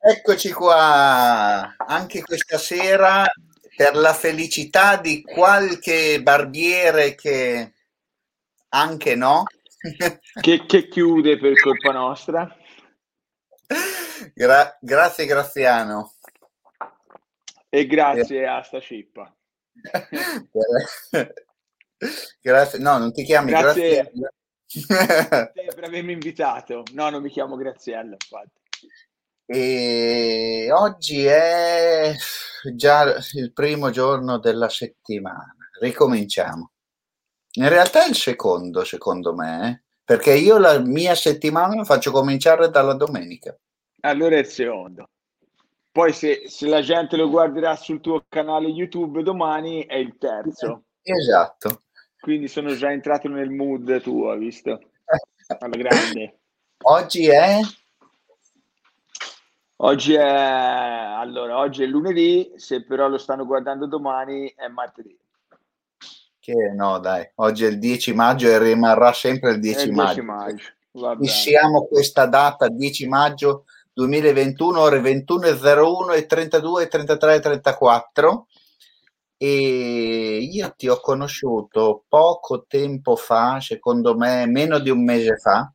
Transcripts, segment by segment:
Eccoci qua, anche questa sera per la felicità di qualche barbiere che anche no. che, che chiude per colpa nostra. Gra- grazie Graziano. E grazie a sta cippa. grazie, no, non ti chiami grazie. Grazie per avermi invitato. No, non mi chiamo Graziella, infatti. E oggi è già il primo giorno della settimana. Ricominciamo. In realtà è il secondo, secondo me, eh? perché io la mia settimana la faccio cominciare dalla domenica. Allora è il secondo. Poi se, se, la gente lo guarderà sul tuo canale YouTube domani è il terzo. Esatto. Quindi sono già entrato nel mood tuo, visto? Alla grande. Oggi è Oggi è, allora, oggi è lunedì, se però lo stanno guardando domani è martedì. Che no, dai, oggi è il 10 maggio e rimarrà sempre il 10, il 10 maggio. maggio. Fissiamo questa data, 10 maggio 2021, ore 21.01 e 32, 33 34. E io ti ho conosciuto poco tempo fa, secondo me meno di un mese fa,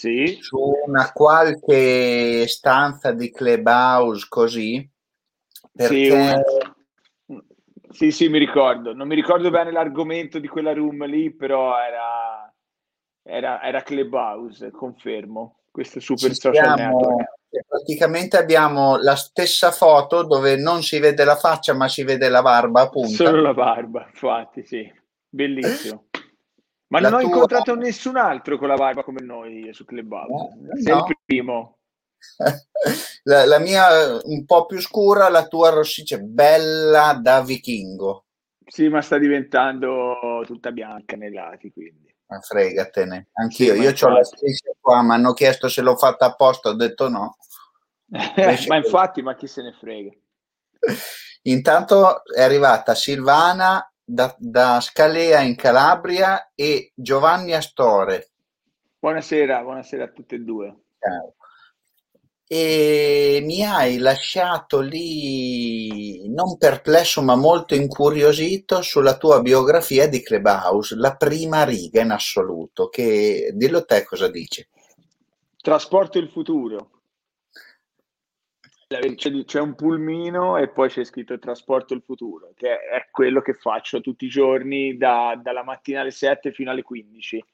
sì. su una qualche stanza di clubhouse così. Perché... Sì, sì, sì, mi ricordo. Non mi ricordo bene l'argomento di quella room lì, però era, era, era clubhouse, confermo. Questo super Ci social network. Praticamente abbiamo la stessa foto dove non si vede la faccia, ma si vede la barba, appunto. Solo la barba, infatti, sì. Bellissimo. Ma non ho incontrato nessun altro con la barba come noi su Clubhouse. No, Sei no. il primo. La, la, mia un po' più scura, la tua rossiccia bella da vichingo. Sì, ma sta diventando tutta bianca nei lati, quindi. Ma fregatene, anch'io. Sì, Io ho la stessa qua, mi hanno chiesto se l'ho fatta apposta, ho detto no. ma infatti, ma chi se ne frega. Intanto è arrivata Silvana da, da Scalea in Calabria e Giovanni Astore. Buonasera, buonasera a tutte e due. Ciao. E mi hai lasciato lì non perplesso ma molto incuriosito sulla tua biografia di Clubhouse, la prima riga in assoluto, che dillo te cosa dice. Trasporto il futuro c'è, un pulmino e poi c'è scritto trasporto il futuro, che è quello che faccio tutti i giorni da, dalla mattina alle 7 fino alle 15,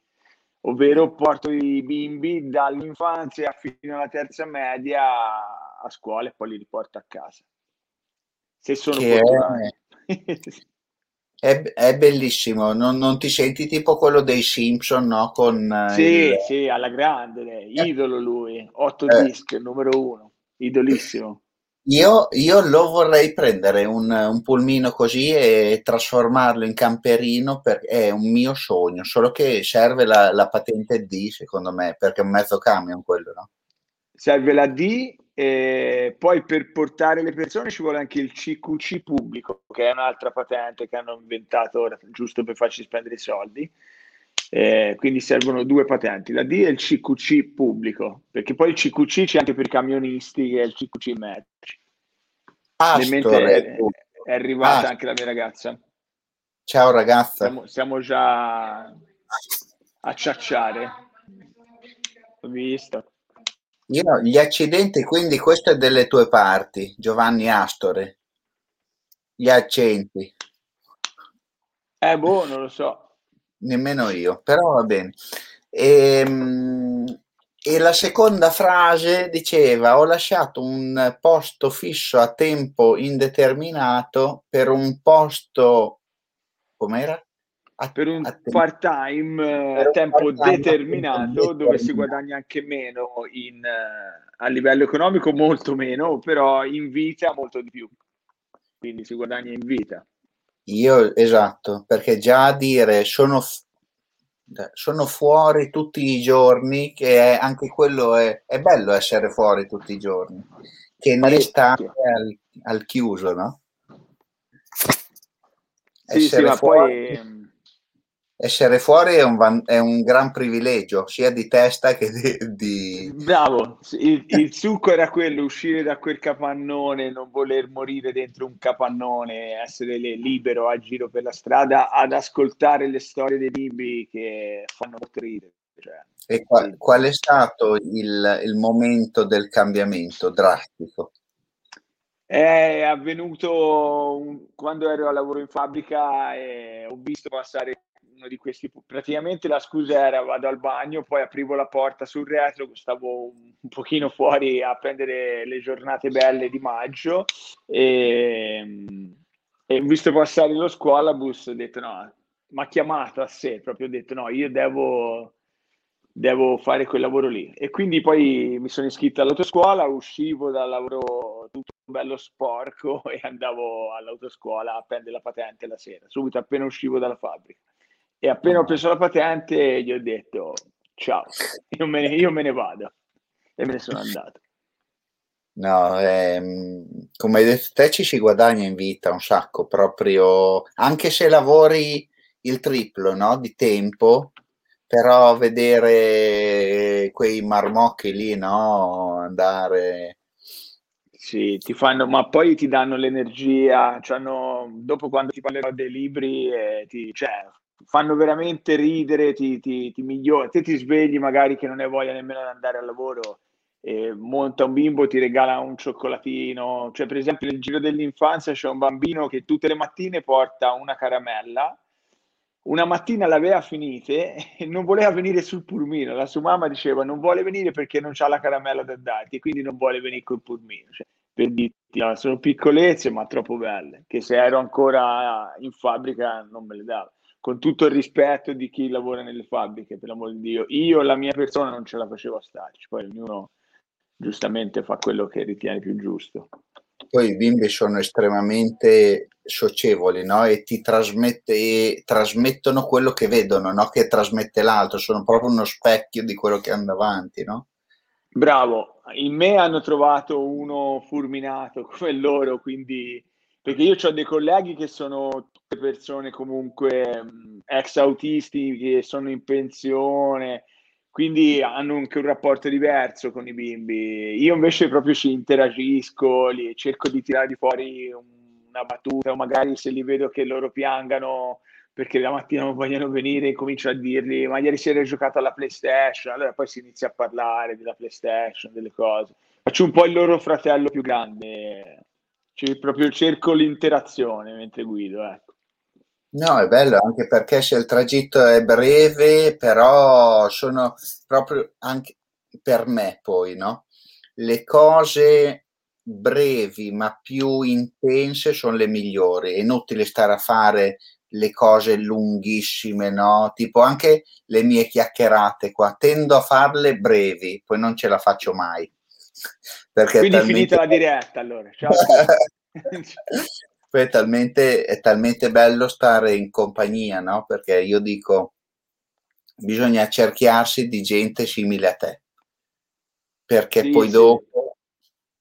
ovvero porto i bimbi dall'infanzia fino alla terza media a scuola e poi li riporto a casa. Se sono che è, è, è, bellissimo, non, non, ti senti tipo quello dei Simpson, no? Con, sì, il... sì, alla grande, idolo lui, 8 eh. disc, numero uno. Idolissimo. Io, io lo vorrei prendere un, un, pulmino così e trasformarlo in camperino perché è un mio sogno, solo che serve la, la patente D secondo me perché è un mezzo camion quello, no? Serve la D e poi per portare le persone ci vuole anche il CQC pubblico, che è un'altra patente che hanno inventato ora, giusto per farci spendere i soldi eh, quindi servono due patenti, la D e il CQC pubblico, perché poi il CQC c'è anche per i camionisti e il CQC merci. Ah, è, è, arrivata ah. anche la mia ragazza. Ciao ragazza. Siamo, siamo già a ciacciare. Ho visto. Io, gli accidenti, quindi questo è delle tue parti, Giovanni Astore. Gli accenti. Eh, boh, non lo so nemmeno io, però va bene. E, ehm, e, la seconda frase diceva: Ho lasciato un posto fisso a tempo indeterminato per un posto. Com'era? A, per un part time a tempo determinato dove si guadagna anche meno in, a livello economico molto meno però in vita molto di più quindi si guadagna in vita io esatto, perché già dire sono, sono fuori tutti i giorni, che è, anche quello è, è, bello essere fuori tutti i giorni, che ne sta al, al, chiuso, no? Sì, sì, ma fuori... poi essere fuori è un, van- è un, gran privilegio, sia di testa che di... di... Bravo, il, il, succo era quello, uscire da quel capannone, non voler morire dentro un capannone, essere libero a giro per la strada, ad ascoltare le storie dei bimbi che fanno molto ridere. Cioè, e qual, qual è stato il, il momento del cambiamento drastico? È avvenuto un, quando ero a lavoro in fabbrica e ho visto passare uno di questi. Praticamente la scusa era vado al bagno, poi aprivo la porta sul retro, stavo un pochino fuori a prendere le giornate belle di maggio e, e visto passare lo scuolabus ho detto no, mi ha chiamato a sé, proprio ho detto no, io devo devo fare quel lavoro lì. E quindi poi mi sono iscritto all'autoscuola, uscivo dal lavoro tutto bello sporco e andavo all'autoscuola a prendere la patente la sera, subito appena uscivo dalla fabbrica. E appena ho preso la patente gli ho detto ciao, io me ne, io me ne vado. E me ne sono andato. No, ehm, come hai detto te ci si guadagna in vita un sacco, proprio anche se lavori il triplo no, di tempo, però vedere quei marmocchi lì, no? Andare... Sì, ti fanno, ma poi ti danno l'energia, cioè dopo quando ti parlerò dei libri, eh, ti, cioè, fanno veramente ridere, ti, ti, ti migliorano, te ti svegli magari che non hai voglia nemmeno di andare al lavoro, e monta un bimbo, ti regala un cioccolatino, cioè per esempio nel giro dell'infanzia c'è un bambino che tutte le mattine porta una caramella una mattina l'aveva finite e non voleva venire sul pulmino. La sua mamma diceva non vuole venire perché non c'ha la caramella da darti, quindi non vuole venire col pulmino. Cioè, per dirti, sono piccolezze ma troppo belle, che se ero ancora in fabbrica non me le dava. Con tutto il rispetto di chi lavora nelle fabbriche, per l'amor di Dio, io la mia persona non ce la facevo a starci, poi ognuno giustamente fa quello che ritiene più giusto. Poi i bimbi sono estremamente socievoli, no? E ti trasmette, e trasmettono quello che vedono, no? Che trasmette l'altro, sono proprio uno specchio di quello che hanno davanti, no? Bravo, in me hanno trovato uno fulminato come loro, quindi perché io ho dei colleghi che sono tutte persone comunque ex autisti che sono in pensione, quindi hanno anche un rapporto diverso con i bimbi. Io invece proprio ci interagisco, li, cerco di tirare fuori una battuta o magari se li vedo che loro piangano perché la mattina non vogliono venire, comincio a dirgli ma ieri sera hai giocato alla PlayStation, allora poi si inizia a parlare della PlayStation, delle cose. Faccio un po' il loro fratello più grande, cioè, proprio cerco l'interazione mentre guido, ecco. No, è bello anche perché se il tragitto è breve, però sono proprio anche per me poi, no? Le cose brevi ma più intense sono le migliori. È inutile stare a fare le cose lunghissime, no? Tipo anche le mie chiacchierate qua, tendo a farle brevi, poi non ce la faccio mai. Perché Quindi talmente... finita la diretta allora. Ciao. poi è talmente, è talmente bello stare in compagnia, no? Perché io dico, bisogna cerchiarsi di gente simile a te, perché sì, poi sì. dopo,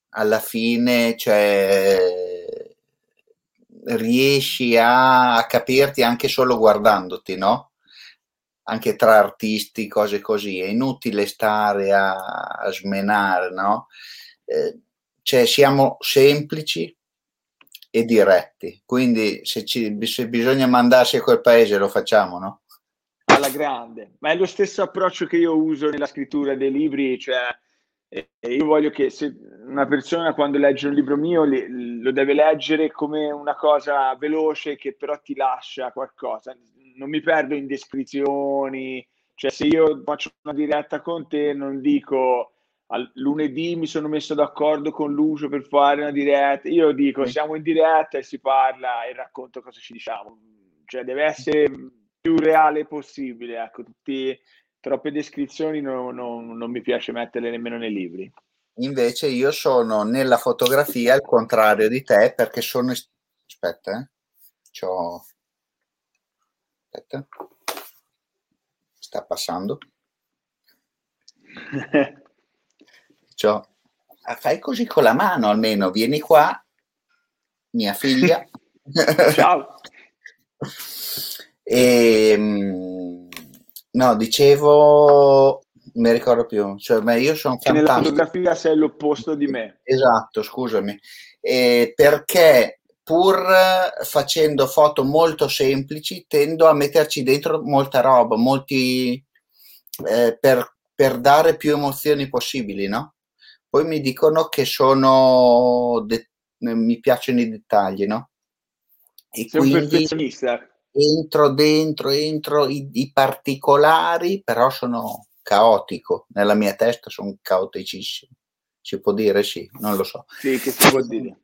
alla fine, cioè, riesci a, a capirti anche solo guardandoti, no? Anche tra artisti, cose così, è inutile stare a, a smenare, no? Eh, cioè, siamo semplici, e diretti. Quindi se, ci, se bisogna mandarsi a quel paese lo facciamo, no? Alla grande, ma è lo stesso approccio che io uso nella scrittura dei libri, cioè io voglio che se una persona quando legge un libro mio lo deve leggere come una cosa veloce che però ti lascia qualcosa. Non mi perdo in descrizioni, cioè se io faccio una diretta con te non dico al lunedì mi sono messo d'accordo con Lucio per fare una diretta. Io dico, siamo in diretta e si parla e racconto cosa ci diciamo. Cioè, deve essere più reale possibile. Ecco, tutti, troppe descrizioni non, non, non mi piace metterle nemmeno nei libri. Invece io sono nella fotografia al contrario di te perché sono... Aspetta, eh. C'ho... Aspetta. Sta passando. Cioè, fai così con la mano almeno, vieni qua, mia figlia. Ciao. E, ehm, no, dicevo, mi ricordo più, cioè, beh, io sono fantastico. Nella fotografia sei l'opposto di me. Esatto, scusami. Eh, perché pur facendo foto molto semplici tendo a metterci dentro molta roba, molti, eh, per, per dare più emozioni possibili, no? Poi mi dicono che sono, de- mi piacciono i dettagli, no? E Sei quindi entro dentro, entro i, i particolari, però sono caotico, nella mia testa sono caoticissimo. Si può dire sì, non lo so. Sì, che si può dire.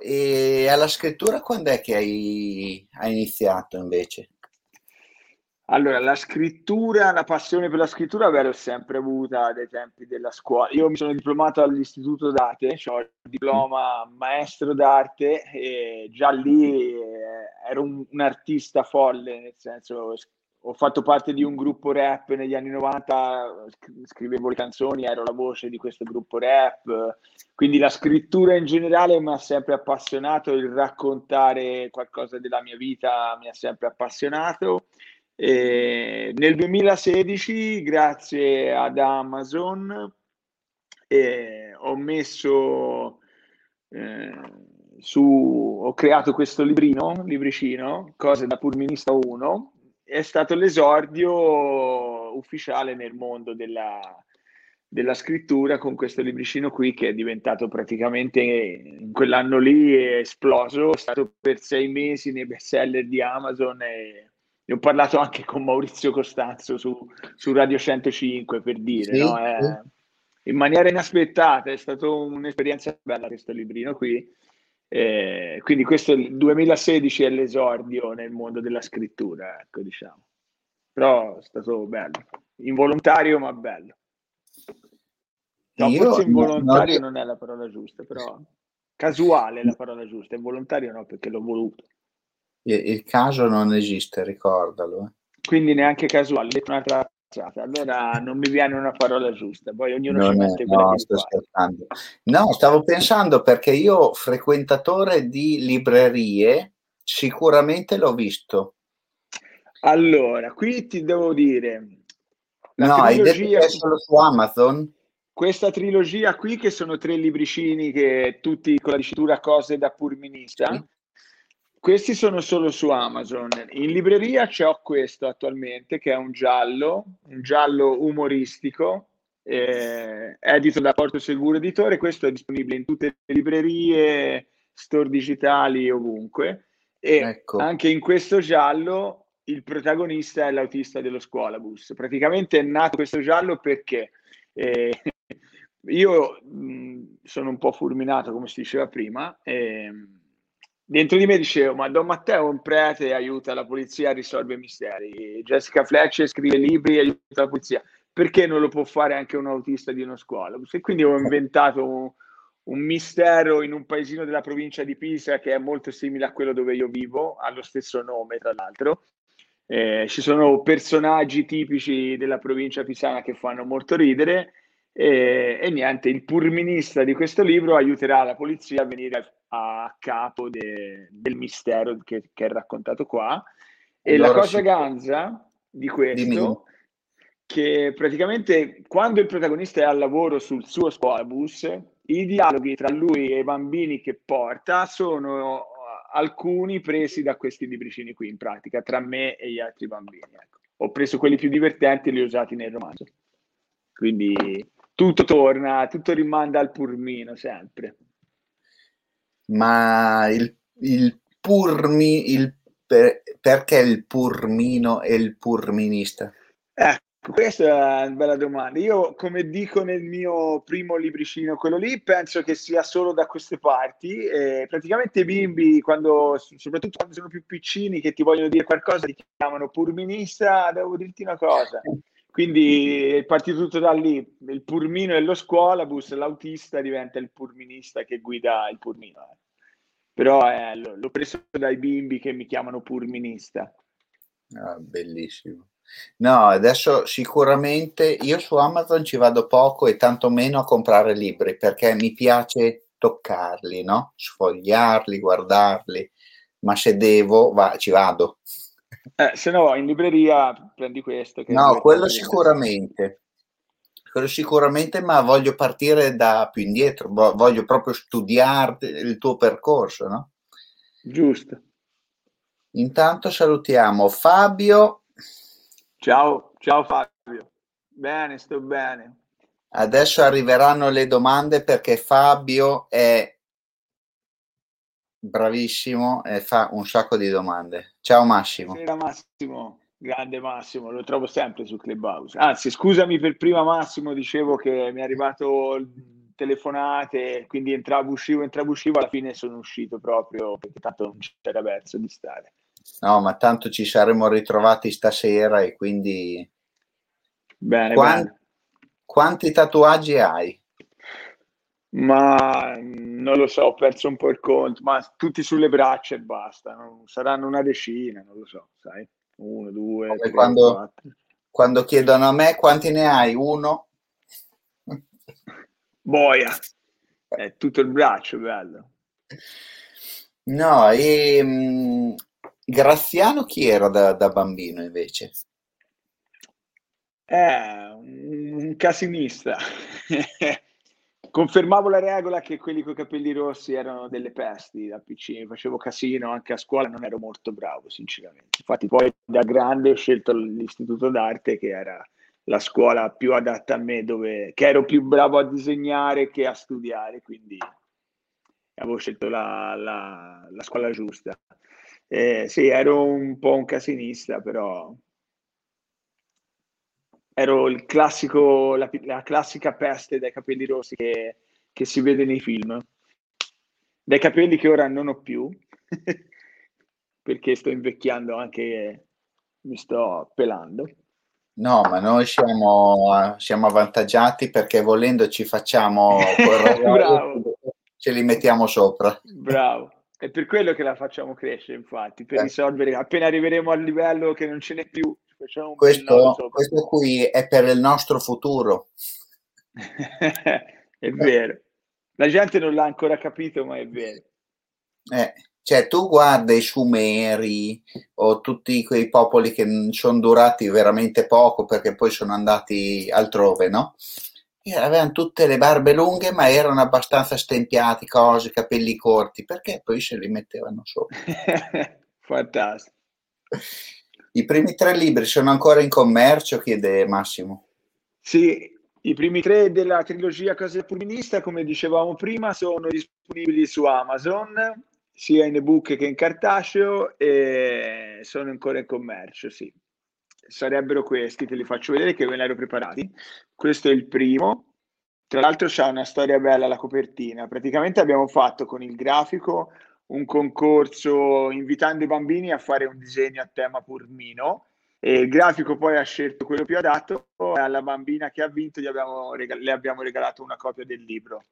E alla scrittura quando è che hai, hai iniziato invece? Allora, la scrittura, la passione per la scrittura, beh, l'ho sempre avuta dai tempi della scuola. Io mi sono diplomato all'Istituto d'Arte, ho il diploma maestro d'arte e già lì eh, ero un, un, artista folle, nel senso ho fatto parte di un gruppo rap negli anni 90, scrivevo le canzoni, ero la voce di questo gruppo rap, quindi la scrittura in generale mi ha sempre appassionato, il raccontare qualcosa della mia vita mi ha sempre appassionato. E nel 2016, grazie ad Amazon, eh, ho messo eh, su, ho creato questo librino, libricino, Cose da Purminista 1, è stato l'esordio ufficiale nel mondo della, della scrittura con questo libricino qui che è diventato praticamente in quell'anno lì è esploso, è stato per sei mesi nei bestseller di Amazon e, e ho parlato anche con Maurizio Costanzo su, su Radio 105 per dire, sì, no? è, in maniera inaspettata, è stata un'esperienza bella questo librino qui eh, quindi questo il 2016 è l'esordio nel mondo della scrittura, ecco, diciamo. Però è stato bello, involontario ma bello. No, forse involontario non, non, è la parola giusta, però casuale è la parola giusta, involontario no, perché l'ho voluto. Il, il caso non esiste, ricordalo. Eh. Quindi neanche casuale, un'altra allora non mi viene una parola giusta, poi ognuno non ci mette è, no, no, stavo pensando perché io frequentatore di librerie sicuramente l'ho visto. Allora, qui ti devo dire No, hai detto che è solo su Amazon? Questa trilogia qui che sono tre libricini che tutti con la dicitura cose da purminista. Sì questi sono solo su Amazon. In libreria c'ho questo attualmente, che è un giallo, un giallo umoristico, eh, edito da Porto Seguro Editore. Questo è disponibile in tutte le librerie, store digitali, ovunque. E ecco. anche in questo giallo il protagonista è l'autista dello scuolabus. Praticamente è nato questo giallo perché eh, io mh, sono un po' fulminato, come si diceva prima. Eh, dentro di me dicevo, ma Don Matteo è un prete, aiuta la polizia a risolvere misteri. Jessica Fletcher scrive libri e aiuta la polizia. Perché non lo può fare anche un autista di una scuola? E quindi ho inventato un, un mistero in un paesino della provincia di Pisa che è molto simile a quello dove io vivo, ha lo stesso nome tra l'altro. Eh, ci sono personaggi tipici della provincia pisana che fanno molto ridere e, e, niente, il purminista di questo libro aiuterà la polizia a venire a capo de, del mistero che, che, è raccontato qua. E allora, la cosa ganza di questo, Dimmi. che praticamente quando il protagonista è al lavoro sul suo scuolabus, i dialoghi tra lui e i bambini che porta sono alcuni presi da questi libricini qui, in pratica, tra me e gli altri bambini. Ecco. Ho preso quelli più divertenti e li ho usati nel romanzo. Quindi tutto torna, tutto rimanda al purmino sempre ma il, il purmi, il, per, perché il purmino e il purminista? Ecco, questa è una bella domanda. Io, come dico nel mio primo libricino, quello lì, penso che sia solo da queste parti. Eh, praticamente i bimbi, quando, soprattutto quando sono più piccini, che ti vogliono dire qualcosa, ti chiamano purminista, devo dirti una cosa. Quindi è partito tutto da lì, il purmino è lo scuolabus, l'autista diventa il purminista che guida il purmino. Eh. Però eh, l'ho preso dai bimbi che mi chiamano purminista. Ah, bellissimo. No, adesso sicuramente io su Amazon ci vado poco e tanto meno a comprare libri perché mi piace toccarli, no? Sfogliarli, guardarli. ma se devo va, ci vado. Eh, se no in libreria prendi questo. no, quello sicuramente. Quello sicuramente, ma voglio partire da più indietro, voglio proprio studiare il tuo percorso, no? Giusto. Intanto salutiamo Fabio. Ciao, ciao Fabio. Bene, sto bene. Adesso arriveranno le domande perché Fabio è bravissimo e fa un sacco di domande. Ciao Massimo. Buonasera Massimo, grande Massimo, lo trovo sempre su Clubhouse. Anzi, scusami per prima Massimo, dicevo che mi è arrivato telefonate, quindi entravo, uscivo, entravo, uscivo, alla fine sono uscito proprio perché tanto non c'era verso di stare. No, ma tanto ci saremmo ritrovati stasera e quindi... Bene, Quanti, bene. quanti tatuaggi hai? Ma non lo so, ho perso un po' il conto, ma tutti sulle braccia e basta. No? Saranno una decina, non lo so, sai? Uno, due, tre, quando, quattro. Quando chiedono a me quanti ne hai, uno? Boia, è tutto il braccio, bello. No, e um, Graziano chi era da, da bambino invece? È un, un casinista. Confermavo la regola che quelli con i capelli rossi erano delle pesti da piccino, facevo casino anche a scuola, non ero molto bravo sinceramente. Infatti poi da grande ho scelto l'istituto d'arte che era la scuola più adatta a me, dove che ero più bravo a disegnare che a studiare, quindi avevo scelto la, la, la scuola giusta. Eh, sì, ero un po' un casinista, però ero il classico, la, la classica peste dai capelli rossi che, che, si vede nei film. Dai capelli che ora non ho più, perché sto invecchiando anche, mi sto pelando. No, ma noi siamo, siamo avvantaggiati perché volendo ci facciamo ce li mettiamo sopra. Bravo. È per quello che la facciamo crescere, infatti, per eh. risolvere, appena arriveremo al livello che non ce n'è più, questo, questo qui è per il nostro futuro. è vero. La gente non l'ha ancora capito, ma è vero. Eh, cioè, tu guarda i Sumeri o tutti quei popoli che sono durati veramente poco perché poi sono andati altrove, no? E avevano tutte le barbe lunghe, ma erano abbastanza stempiati, cose, capelli corti, perché poi se li mettevano sopra. Fantastico. I primi tre libri sono ancora in commercio, chiede Massimo. Sì, i primi tre della trilogia Casa Pulminista, come dicevamo prima, sono disponibili su Amazon, sia in ebook che in cartaceo, e sono ancora in commercio, sì. Sarebbero questi, te li faccio vedere che ve li ero preparati. Questo è il primo. Tra l'altro c'è una storia bella la copertina. Praticamente abbiamo fatto con il grafico un concorso invitando i bambini a fare un disegno a tema Purmino e il grafico poi ha scelto quello più adatto alla bambina che ha vinto abbiamo regal- le abbiamo regalato una copia del libro.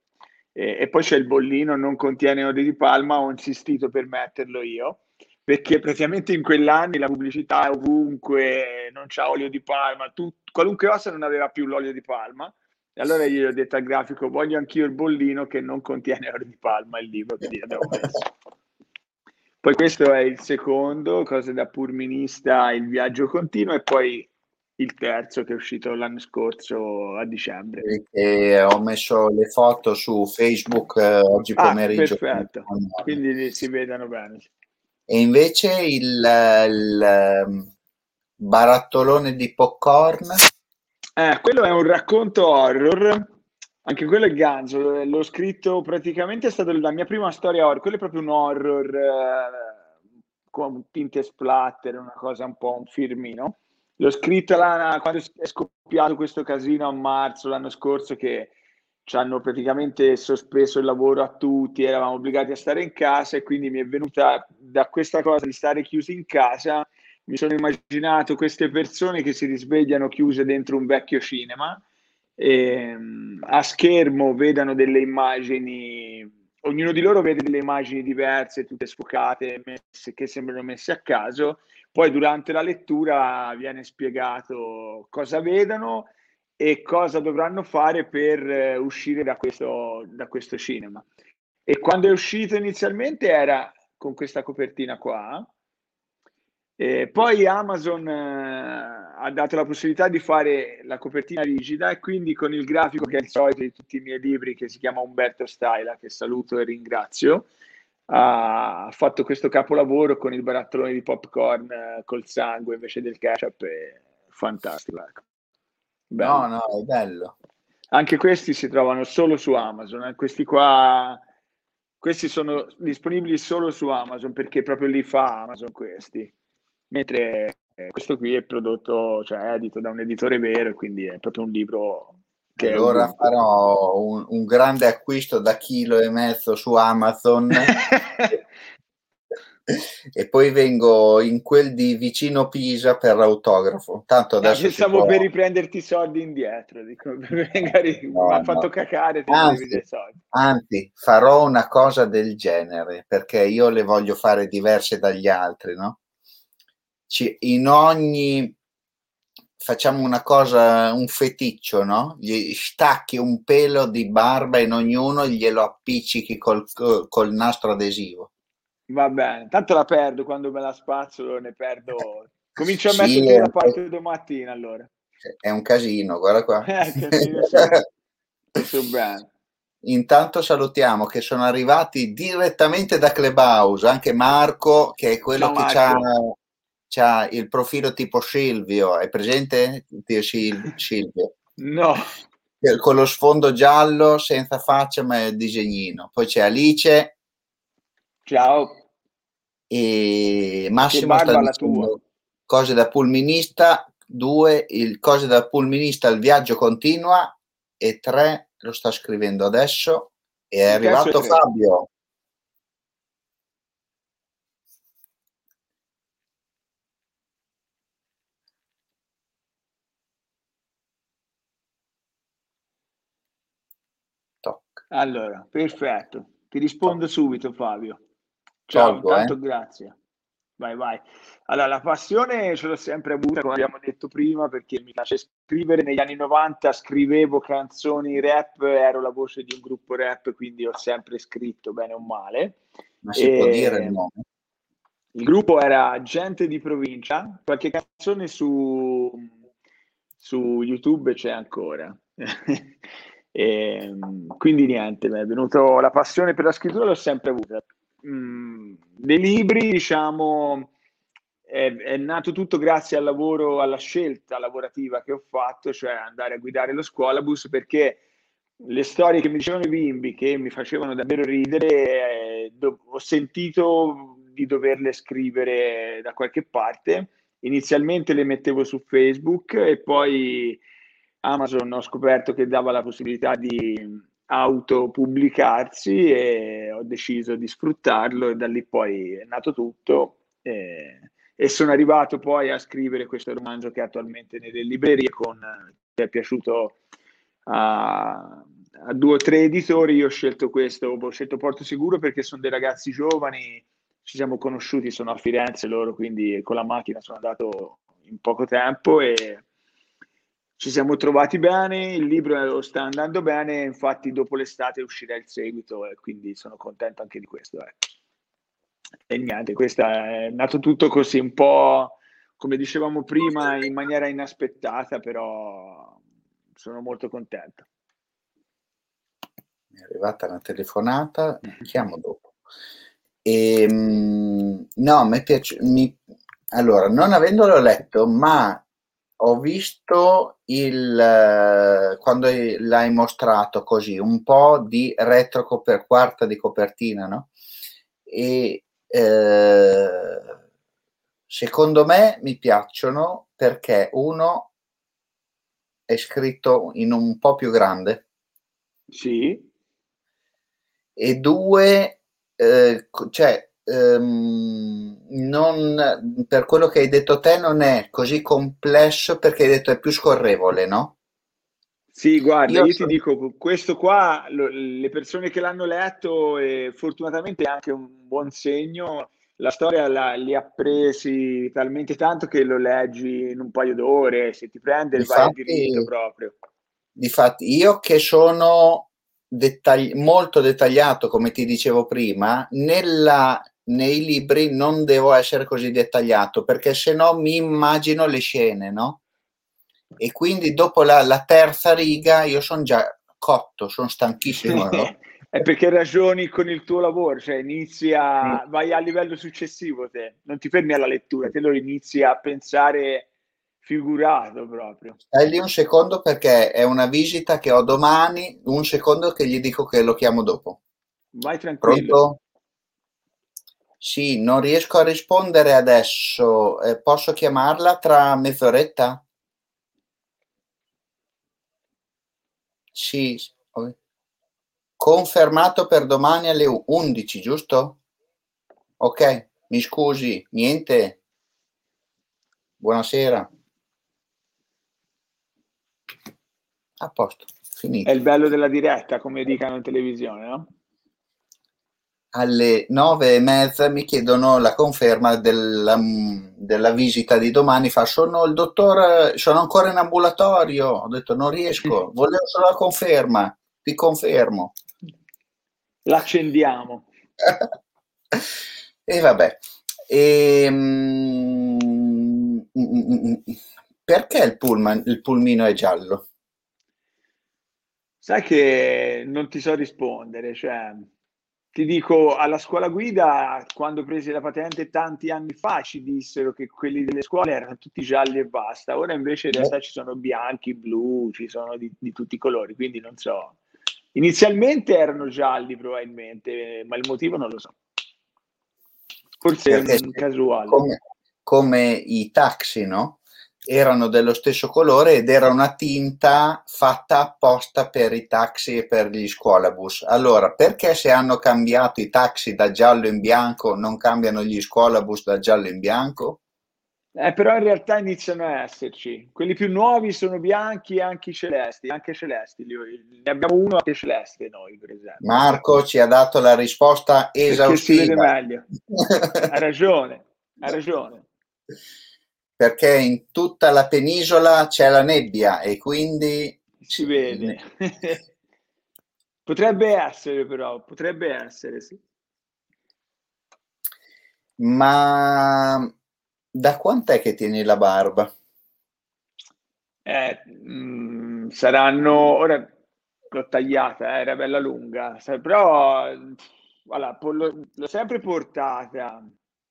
E, e poi c'è il bollino, non contiene olio di palma, ho insistito per metterlo io perché praticamente in quell'anno la pubblicità ovunque, non c'è olio di palma, tu, qualunque cosa non aveva più l'olio di palma e allora io gli ho detto al grafico, voglio anch'io il bollino che non contiene oro di palma, il libro che gli abbiamo messo. Poi questo è il secondo, cose da purminista, il viaggio continuo, e poi il terzo che è uscito l'anno scorso a dicembre. E ho messo le foto su Facebook eh, oggi ah, pomeriggio. Perfetto, quindi si vedano bene. E invece il, il ehm, barattolone di popcorn eh, quello è un racconto horror, anche quello è ganzo, l'ho scritto praticamente, è stata la mia prima storia horror, quello è proprio un horror eh, con tinte splatter, una cosa un po' un firmino. L'ho scritto là, quando è scoppiato questo casino a marzo l'anno scorso che ci hanno praticamente sospeso il lavoro a tutti, eravamo obbligati a stare in casa e quindi mi è venuta da questa cosa di stare chiusi in casa mi sono immaginato queste persone che si risvegliano chiuse dentro un vecchio cinema e a schermo vedano delle immagini, ognuno di loro vede delle immagini diverse, tutte sfocate, messe, che sembrano messe a caso. Poi durante la lettura viene spiegato cosa vedono e cosa dovranno fare per eh, uscire da questo, da questo cinema. E quando è uscito inizialmente era con questa copertina qua. E poi Amazon eh, ha dato la possibilità di fare la copertina rigida e quindi con il grafico che è il solito di tutti i miei libri che si chiama Umberto Staila, che saluto e ringrazio, ha fatto questo capolavoro con il barattolone di popcorn eh, col sangue invece del ketchup. È fantastico. Ecco. No, no, è bello. Anche questi si trovano solo su Amazon. Eh. Questi qua, questi sono disponibili solo su Amazon perché proprio li fa Amazon questi. Mentre eh, questo qui è prodotto, cioè edito da un editore vero, quindi è proprio un libro che allora farò un, un, grande acquisto da chilo e mezzo su Amazon e poi vengo in quel di vicino Pisa per l'autografo. Tanto adesso ah, pensavo per riprenderti i soldi indietro, dico, magari no, mi ha no. fatto cacare anzi, anzi, farò una cosa del genere perché io le voglio fare diverse dagli altri, no? Ci, in ogni facciamo una cosa, un feticcio, no? Gli stacchi un pelo di barba in ognuno e glielo appiccichi col, col nastro adesivo. Va bene, tanto la perdo quando me la spazzolo, ne perdo. Comincio a sì, mettere da parte domattina allora. È un casino, guarda qua. Eh, bene. Intanto salutiamo che sono arrivati direttamente da Clubhouse anche Marco, che è quello Ciao, che ha il profilo tipo Silvio. È presente Silvio? No. Con lo sfondo giallo, senza faccia, ma è il disegnino. Poi c'è Alice Ciao. E Massimo sta dicendo cose da pulminista, due, il cose da pulminista, il viaggio continua e tre, lo sta scrivendo adesso, e è arrivato Fabio. Allora, perfetto. Ti rispondo subito, Fabio. Ciao, Tolgo, intanto eh. grazie. Vai, vai. Allora, la passione ce l'ho sempre avuta, come abbiamo detto prima, perché mi piace scrivere. Negli anni 90 scrivevo canzoni rap, ero la voce di un gruppo rap, quindi ho sempre scritto bene o male. Ma si e... può dire il nome? Il gruppo era Gente di Provincia, qualche canzone su, su YouTube c'è ancora. e, quindi niente, mi è venuta la passione per la scrittura, l'ho sempre avuta mh, dei libri, diciamo, è, è, nato tutto grazie al lavoro, alla scelta lavorativa che ho fatto, cioè andare a guidare lo scuolabus, perché le storie che mi dicevano i bimbi, che mi facevano davvero ridere, eh, do- ho sentito di doverle scrivere da qualche parte. Inizialmente le mettevo su Facebook e poi Amazon ho scoperto che dava la possibilità di autopubblicarsi e ho deciso di sfruttarlo e da lì poi è nato tutto e, e sono arrivato poi a scrivere questo romanzo che è attualmente nelle librerie con che è piaciuto a, a due o tre editori io ho scelto questo ho scelto Porto Sicuro perché sono dei ragazzi giovani ci siamo conosciuti sono a Firenze loro quindi con la macchina sono andato in poco tempo e ci siamo trovati bene, il libro sta andando bene, infatti dopo l'estate uscirà il seguito e quindi sono contento anche di questo. Eh. E niente, questo è nato tutto così un po', come dicevamo prima, in maniera inaspettata, però sono molto contento. Mi è arrivata una telefonata, chiamo dopo. E, ehm, no, mi piace, mi, allora, non avendolo letto, ma ho visto il eh, quando l'hai mostrato così un po' di retro coper, quarta di copertina, no? E eh, secondo me mi piacciono perché uno è scritto in un po' più grande. Sì. E due, eh, cioè ehm, non, per quello che hai detto te non è così complesso perché hai detto è più scorrevole, no? Sì, guarda, io, io so... ti dico, questo qua, lo, le persone che l'hanno letto, e fortunatamente è anche un buon segno, la storia la, li ha presi talmente tanto che lo leggi in un paio d'ore, se ti prende il vai diritto proprio. Difatti, io che sono dettagli- molto dettagliato, come ti dicevo prima, nella nei libri non devo essere così dettagliato perché se no mi immagino le scene, no? E quindi dopo la, la terza riga io sono già cotto, sono stanchissimo. No? È perché ragioni con il tuo lavoro, cioè inizi a, vai a livello successivo te, non ti fermi alla lettura, te lo inizi a pensare figurato proprio. Stai lì un secondo perché è una visita che ho domani, un secondo che gli dico che lo chiamo dopo. Vai tranquillo. Pronto? Sì, non riesco a rispondere adesso. Eh, posso chiamarla tra mezz'oretta? Sì, confermato per domani alle 11, giusto? Ok, mi scusi, niente. Buonasera. A posto, finito. È il bello della diretta, come dicono in televisione, no? Alle nove e mezza mi chiedono la conferma della, della visita di domani. Fa, sono il dottore, sono ancora in ambulatorio. Ho detto, non riesco, volevo solo la conferma, ti confermo. L'accendiamo. e vabbè. E, ehm, mm, mm, mm, perché il, pullman, il pulmino è giallo? Sai che non ti so rispondere, cioè, ti dico, alla scuola guida, quando presi la patente tanti anni fa, ci dissero che quelli delle scuole erano tutti gialli e basta. Ora invece in realtà ci sono bianchi, blu, ci sono di, di tutti i colori, quindi non so. Inizialmente erano gialli probabilmente, ma il motivo non lo so. Forse Perché è casuale. Come, come i taxi, no? Erano dello stesso colore ed era una tinta fatta apposta per i taxi e per gli scuolabus. Allora, perché se hanno cambiato i taxi da giallo in bianco non cambiano gli scuolabus da giallo in bianco? Eh, però in realtà iniziano a esserci. Quelli più nuovi sono bianchi e anche celesti, anche celesti. Ne abbiamo uno anche celeste noi, per esempio. Marco ci ha dato la risposta esaustiva. Perché si vede meglio. ha ragione, ha ragione perché in tutta la penisola c'è la nebbia e quindi si vede. potrebbe essere però, potrebbe essere, sì. Ma da quant'è che tieni la barba? Eh, mh, mm, saranno ora l'ho tagliata, eh, era bella lunga, però voilà, l'ho sempre portata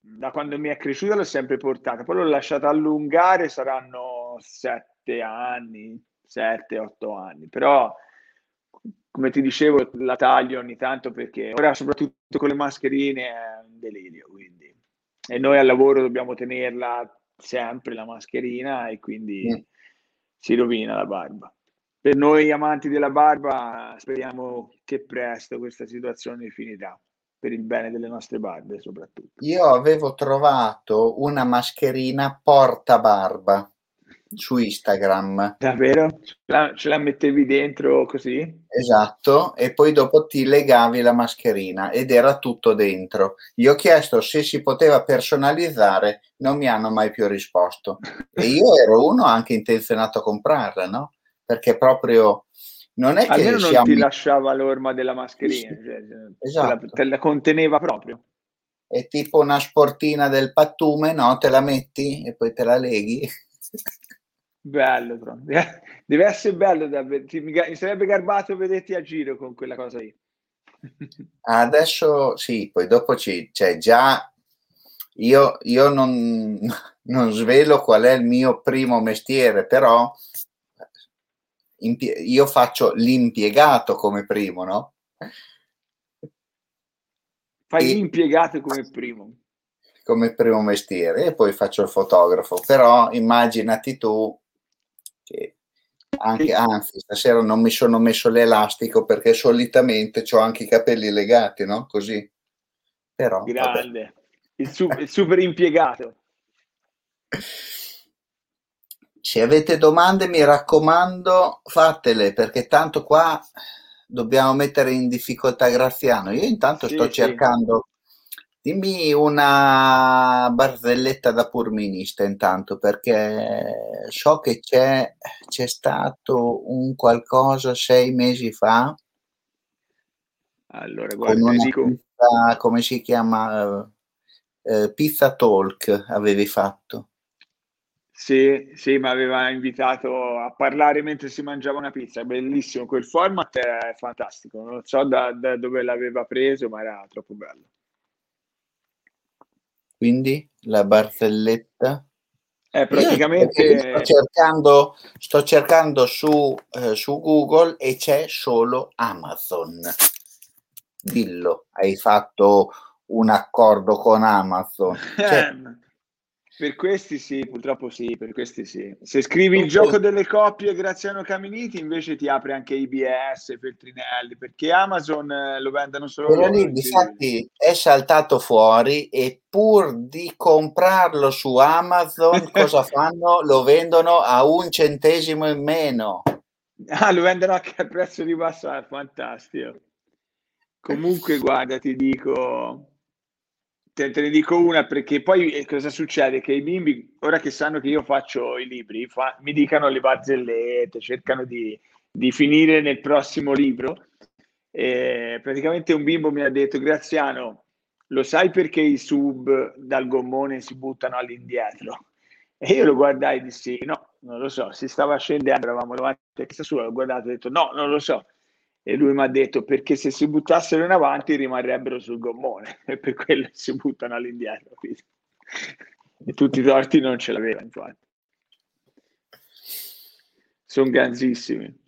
da quando mi è cresciuta l'ho sempre portata, poi l'ho lasciata allungare, saranno sette anni, sette, otto anni, però come ti dicevo la taglio ogni tanto perché ora soprattutto con le mascherine è un delirio, quindi e noi al lavoro dobbiamo tenerla sempre la mascherina e quindi mm. si rovina la barba. Per noi amanti della barba speriamo che presto questa situazione finirà per il bene delle nostre barbe soprattutto. Io avevo trovato una mascherina porta barba su Instagram. Davvero? Ce la, ce la, mettevi dentro così? Esatto, e poi dopo ti legavi la mascherina ed era tutto dentro. Gli ho chiesto se si poteva personalizzare, non mi hanno mai più risposto. E io ero uno anche intenzionato a comprarla, no? Perché proprio non è Almeno che non siamo... ti lasciava l'orma della mascherina, cioè, esatto. te, la, te la conteneva proprio. È tipo una sportina del pattume, no? Te la metti e poi te la leghi. Bello, però. deve essere bello. Da, mi sarebbe garbato vederti a giro con quella cosa lì. Adesso sì, poi dopo ci, cioè già io, io non, non svelo qual è il mio primo mestiere, però io faccio l'impiegato come primo, no? Fai e, l'impiegato come primo. Come primo mestiere e poi faccio il fotografo, però immaginati tu che anche, anzi, stasera non mi sono messo l'elastico perché solitamente ho anche i capelli legati, no? Così. Però, Grande, il, su- il super impiegato. Se avete domande, mi raccomando, fatele perché tanto qua dobbiamo mettere in difficoltà Graziano. Io intanto sì, sto sì. cercando. Dimmi una barzelletta da purminista intanto perché so che c'è, c'è stato un qualcosa sei mesi fa. Allora, guarda, dico... Pista, come si chiama? eh, Pizza Talk avevi fatto. Sì, sì, mi aveva invitato a parlare mentre si mangiava una pizza, bellissimo, quel format è fantastico, non so da, da dove l'aveva preso, ma era troppo bello. Quindi la barzelletta? Eh, praticamente... Sto cercando, sto cercando su, eh, su Google e c'è solo Amazon. Dillo, hai fatto un accordo con Amazon. Cioè, eh, per questi sì, purtroppo sì, per questi sì. Se scrivi il gioco delle coppie Graziano Caminiti, invece ti apre anche IBS, Feltrinelli, perché Amazon eh, lo vendono solo Però lì, infatti, è saltato fuori e pur di comprarlo su Amazon, cosa fanno? Lo vendono a un centesimo in meno. Ah, lo vendono anche a prezzo di basso, è fantastico. Comunque, guarda, ti dico te, te, ne dico una perché poi eh, cosa succede? Che i bimbi, ora che sanno che io faccio i libri, fa, mi dicano le barzellette, cercano di, di finire nel prossimo libro. E praticamente un bimbo mi ha detto, Graziano, lo sai perché i sub dal gommone si buttano all'indietro? E io lo guardai e dissi, no, non lo so, si stava scendendo, eravamo davanti a casa sua, l'ho guardato e ho detto, no, non lo so e lui mi ha detto perché se si buttassero in avanti rimarrebbero sul gommone. E per quello si buttano all'indietro e tutti i torti non ce l'aveva infatti. Sono ganzissimi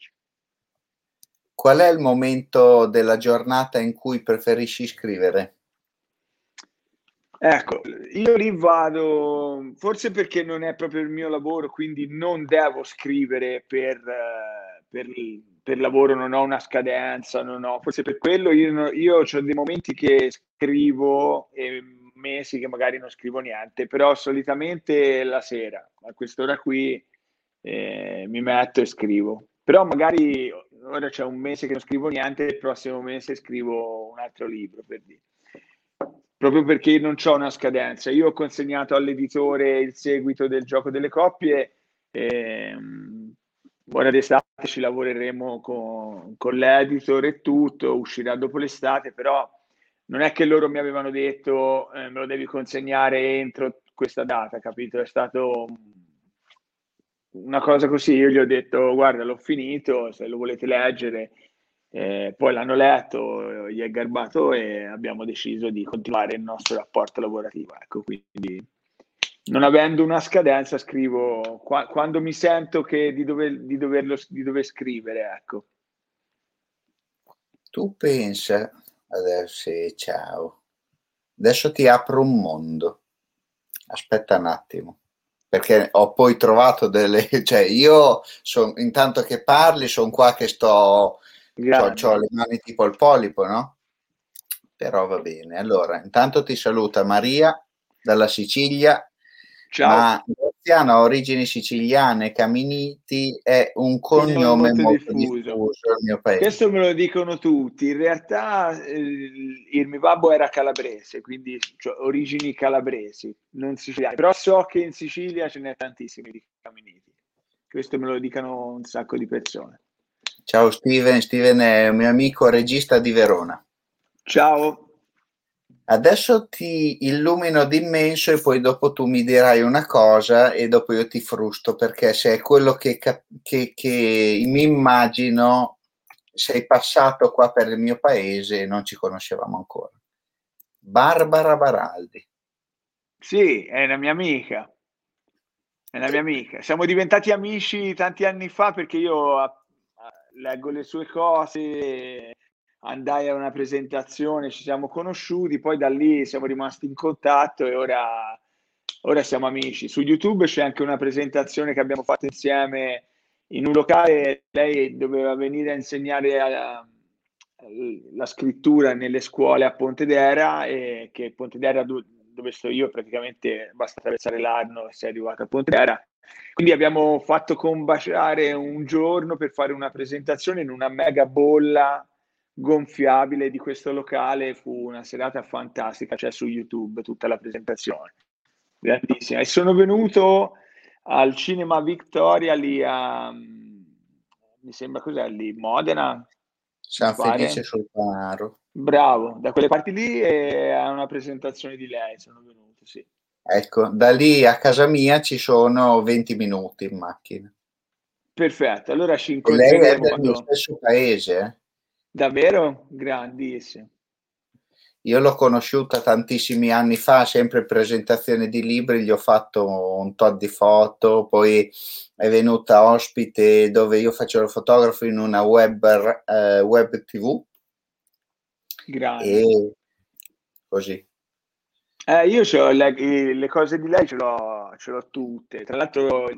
qual è il momento della giornata in cui preferisci scrivere? Ecco, io lì vado, forse perché non è proprio il mio lavoro, quindi non devo scrivere per, eh, per per lavoro non ho una scadenza, non ho, forse per quello io, io ho dei momenti che scrivo e mesi che magari non scrivo niente, però solitamente la sera, a quest'ora qui eh, mi metto e scrivo. Però magari ora c'è un mese che non scrivo niente, il prossimo mese scrivo un altro libro, per dire. Proprio perché non ho una scadenza. Io ho consegnato all'editore il seguito del gioco delle coppie. E, buona d'estate, ci lavoreremo con, con l'editor e tutto, uscirà dopo l'estate, però non è che loro mi avevano detto eh, me lo devi consegnare entro questa data, capito? È stato una cosa così, io gli ho detto guarda l'ho finito, se lo volete leggere, eh, poi l'hanno letto, gli è garbato e abbiamo deciso di continuare il nostro rapporto lavorativo, ecco, quindi non avendo una scadenza, scrivo qua, quando mi sento che di, dover, di, doverlo, di dover scrivere. Ecco. Tu pensa, adesso ciao, adesso ti apro un mondo. Aspetta un attimo, perché ho poi trovato delle, cioè io son, intanto che parli sono qua che sto, ho le mani tipo il polipo, no? Però va bene. Allora, intanto ti saluta Maria dalla Sicilia Ciao. Ma Graziano ha origini siciliane, Caminiti è un cognome molto, molto diffuso. diffuso nel mio paese. Questo me lo dicono tutti. In realtà eh, il mio babbo era calabrese, quindi cioè, origini calabresi, non siciliane. Però so che in Sicilia ce n'è tantissimi di Caminiti. Questo me lo dicono un sacco di persone. Ciao Steven, Steven è un mio amico regista di Verona. Ciao. Adesso ti illumino d'immenso e poi dopo tu mi dirai una cosa e dopo io ti frusto perché se è quello che, che, che mi immagino sei passato qua per il mio paese e non ci conoscevamo ancora. Barbara Baraldi. Sì, è una mia amica. È una mia amica. Siamo diventati amici tanti anni fa perché io leggo le sue cose andai a una presentazione, ci siamo conosciuti, poi da lì siamo rimasti in contatto e ora, ora siamo amici. Su YouTube c'è anche una presentazione che abbiamo fatto insieme in un locale, lei doveva venire a insegnare a, la scrittura nelle scuole a Pontedera e che Pontedera dove sto io praticamente basta attraversare l'anno e sei arrivato a Pontedera. Quindi abbiamo fatto combaciare un giorno per fare una presentazione in una mega bolla gonfiabile di questo locale fu una serata fantastica, c'è cioè su YouTube tutta la presentazione, grandissima. E sono venuto al Cinema Victoria lì a, mi sembra cos'è lì, Modena? San Felice sul Panaro. Bravo, da quelle parti lì è una presentazione di lei, sono venuto, sì. Ecco, da lì a casa mia ci sono 20 minuti in macchina. Perfetto, allora ci incontriamo. Lei è del quando... stesso paese. Eh? Davvero? Grandissimo. Io l'ho conosciuta tantissimi anni fa, sempre in presentazione di libri, gli ho fatto un tot di foto, poi è venuta ospite dove io facevo il fotografo in una web, eh, web tv Grande. E così. Eh, io le, le, cose di lei ce l'ho, ce l'ho tutte. Tra l'altro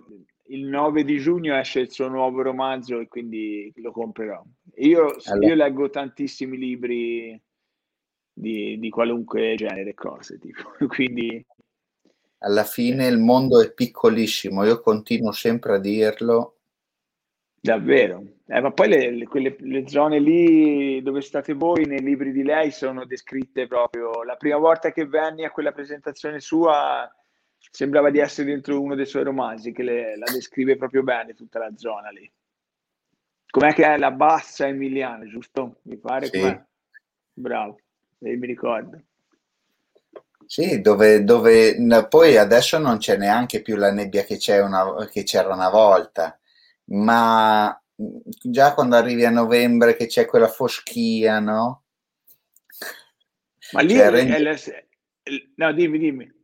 il 9 di giugno esce il suo nuovo romanzo e quindi lo comprerò. Io, allora. io leggo tantissimi libri di, di, qualunque genere, cose tipo. quindi... Alla fine il mondo è piccolissimo, io continuo sempre a dirlo. Davvero? Eh, ma poi le, le, quelle, le zone lì dove state voi nei libri di lei sono descritte proprio. La prima volta che venni a quella presentazione sua sembrava di essere dentro uno dei suoi romanzi che le, la descrive proprio bene tutta la zona lì. Com'è che è la bassa emiliana, giusto? Mi pare sì. Com'è? Bravo, e mi ricordo. Sì, dove, dove, poi adesso non c'è neanche più la nebbia che, una, che c'era una volta, ma già quando arrivi a novembre che c'è quella foschia, no? Ma lì cioè, è, è la... no, dimmi, dimmi.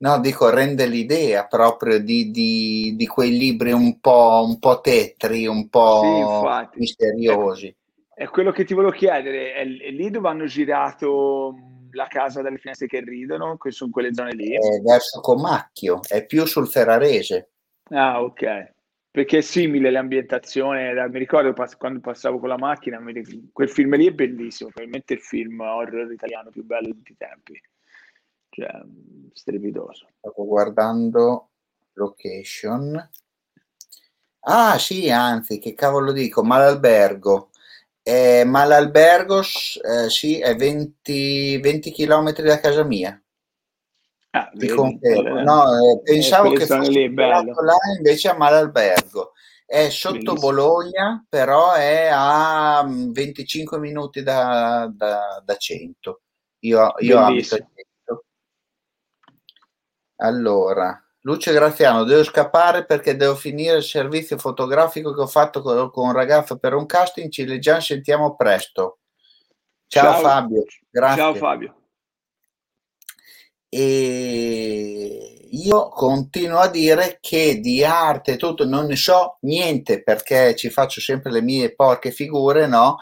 No, dico, rende l'idea proprio di, di, di quei libri un po', un po' tetri, un po' sì, misteriosi. È, è, quello che ti volevo chiedere, è, è, lì dove hanno girato la casa dalle finestre che ridono, sono quelle zone lì? È verso Comacchio, è più sul Ferrarese. Ah, ok perché è simile l'ambientazione. Mi ricordo quando passavo con la macchina, quel film lì è bellissimo, probabilmente il film horror italiano più bello di tutti i tempi, cioè strepitoso. Stavo guardando location. Ah sì, anzi, che cavolo dico, Malalbergo. Eh, Malalbergo eh, sì, è 20, 20 km da casa mia. Ah, Ti confermo. No, eh, pensavo che fosse lì, là, invece a Malalbergo. È sotto Bellissimo. Bologna, però è a 25 mm, minuti da, da, da 100. Io, io abito a 100. Allora, Luce Graziano, devo scappare perché devo finire il servizio fotografico che ho fatto con, con un ragazzo per un casting. Ci leggiamo, sentiamo presto. Ciao, Ciao. Fabio, grazie. Ciao Fabio e io continuo a dire che di arte tutto non ne so niente perché ci faccio sempre le mie porche figure, no?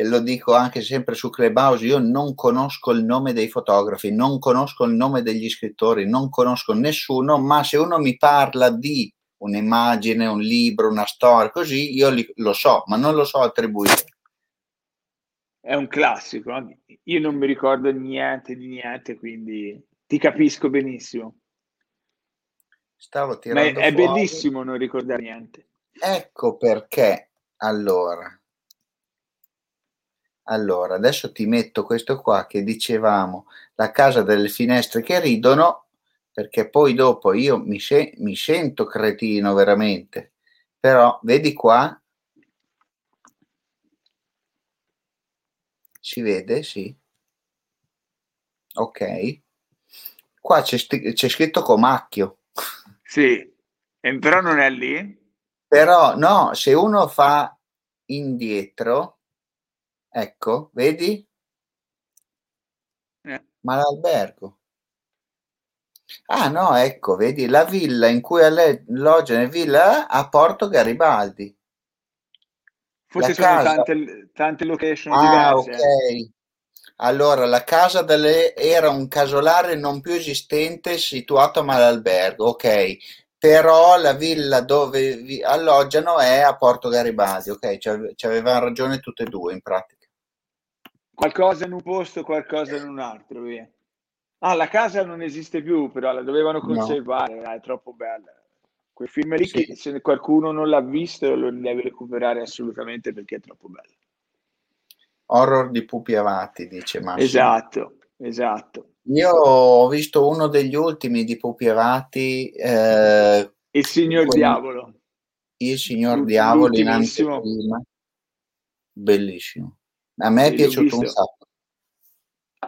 E lo dico anche sempre su Clubhouse, io non conosco il nome dei fotografi, non conosco il nome degli scrittori, non conosco nessuno, ma se uno mi parla di un'immagine, un libro, una storia, così io li, lo so, ma non lo so attribuire. È un classico, io non mi ricordo niente di niente, quindi ti capisco benissimo. Stavo tirando Ma è, è bellissimo non ricordare niente. Ecco perché allora. Allora, adesso ti metto questo qua che dicevamo, la casa delle finestre che ridono, perché poi dopo io mi, se- mi sento cretino veramente. Però vedi qua, si vede, sì. Ok. Qua c'è, st- c'è scritto Comacchio. Sì, però non è lì. Però no, se uno fa indietro, ecco, vedi? Eh. Ma l'albergo. Ah no, ecco, vedi la villa in cui alloggia nel villa a Porto Garibaldi. Forse la sono casa... tante, tante location ah, diverse. ok. Allora, la casa delle era un casolare non più esistente situato a Malalbergo, ok, però la villa dove vi alloggiano è a Porto Garibaldi, ok, ci avevano ragione tutte e due in pratica. Qualcosa in un posto, qualcosa in un altro, via. Ah, la casa non esiste più, però la dovevano conservare, no. è troppo bella. Quel film lì, sì. che, se qualcuno non l'ha visto, lo deve recuperare assolutamente perché è troppo bello. Horror di pupi avati, dice Massimo. Esatto, esatto. Io ho visto uno degli ultimi di pupi avati. Eh, il signor quello, Diavolo. Il signor Diavolo in anteprima. Bellissimo. A me è piaciuto un sacco.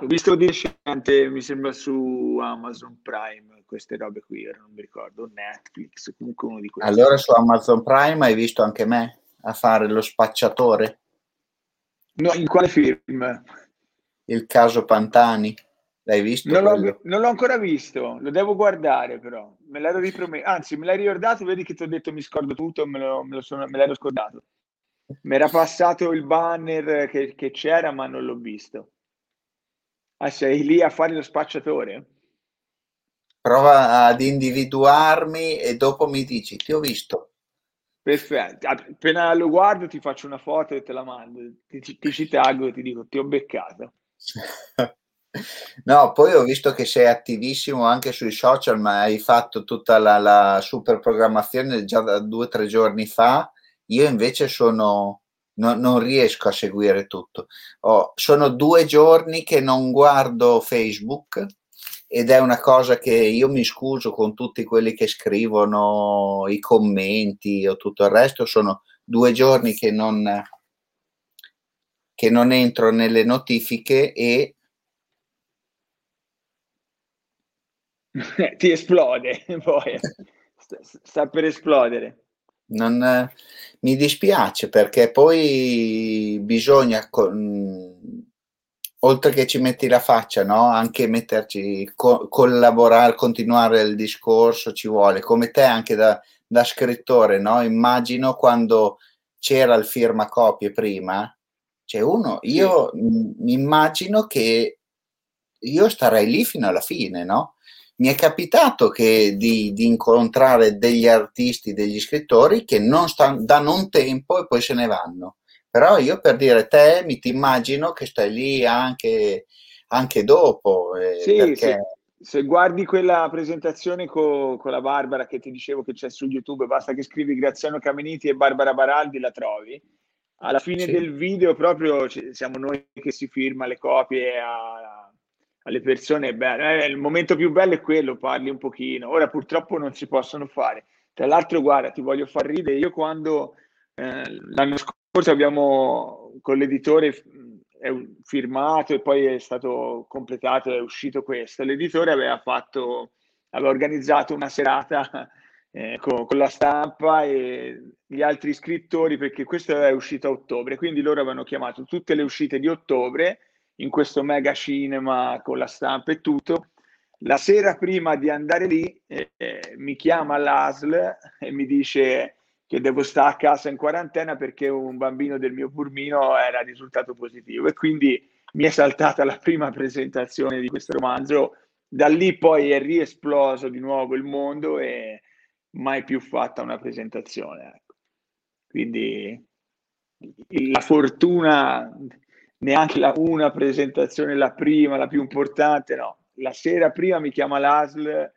Ho visto di recente, mi sembra su Amazon Prime, queste robe qui, non mi ricordo, Netflix, comunque uno di questi. Allora su Amazon Prime hai visto anche me a fare lo spacciatore? No, in quale film? Il caso Pantani. L'hai visto? Non l'ho, non l'ho, ancora visto, lo devo guardare però. Me l'ero ripromesso, anzi me l'hai ricordato, vedi che ti ho detto mi scordo tutto, me, lo, me, lo sono, me l'ero scordato. Mi era passato il banner che, che, c'era ma non l'ho visto. Ah, sei lì a fare lo spacciatore? Prova ad individuarmi e dopo mi dici, ti ho visto. Perfetto, appena lo guardo ti faccio una foto e te la mando, ti, ti ci taggo e ti dico ti ho beccato. No, poi ho visto che sei attivissimo anche sui social, ma hai fatto tutta la, la super programmazione già da due o tre giorni fa. Io invece sono, no, non riesco a seguire tutto. Oh, sono due giorni che non guardo Facebook ed è una cosa che io mi scuso con tutti quelli che scrivono i commenti o tutto il resto. Sono due giorni che non, che non entro nelle notifiche e ti esplode poi sta, per esplodere non, eh, mi dispiace perché poi bisogna con, oltre che ci metti la faccia no? anche metterci co- collaborare continuare il discorso ci vuole come te anche da, da scrittore no? immagino quando c'era il firmacopie prima c'è uno io mi immagino che io starei lì fino alla fine no? Mi è capitato che, di, di, incontrare degli artisti, degli scrittori che non stanno, danno un tempo e poi se ne vanno. Però io per dire te mi ti immagino che stai lì anche, anche dopo. Eh, sì, perché... sì. Se guardi quella presentazione con, con la Barbara che ti dicevo che c'è su YouTube, basta che scrivi Graziano Cameniti e Barbara Baraldi, la trovi. Alla fine sì. del video proprio siamo noi che si firma le copie a, alle persone, beh, eh, il momento più bello è quello, parli un pochino. Ora purtroppo non si possono fare. Tra l'altro, guarda, ti voglio far ridere, io quando eh, l'anno scorso abbiamo con l'editore è firmato e poi è stato completato, è uscito questo, l'editore aveva fatto, aveva organizzato una serata eh, con, con, la stampa e gli altri scrittori perché questo è uscito a ottobre, quindi loro avevano chiamato tutte le uscite di ottobre in questo mega cinema con la stampa e tutto. La sera prima di andare lì eh, eh, mi chiama l'ASL e mi dice che devo stare a casa in quarantena perché un bambino del mio burmino era risultato positivo e quindi mi è saltata la prima presentazione di questo romanzo. Da lì poi è riesploso di nuovo il mondo e mai più fatta una presentazione. Ecco. Quindi la fortuna neanche la, una presentazione, la prima, la più importante, no. La sera prima mi chiama l'ASL,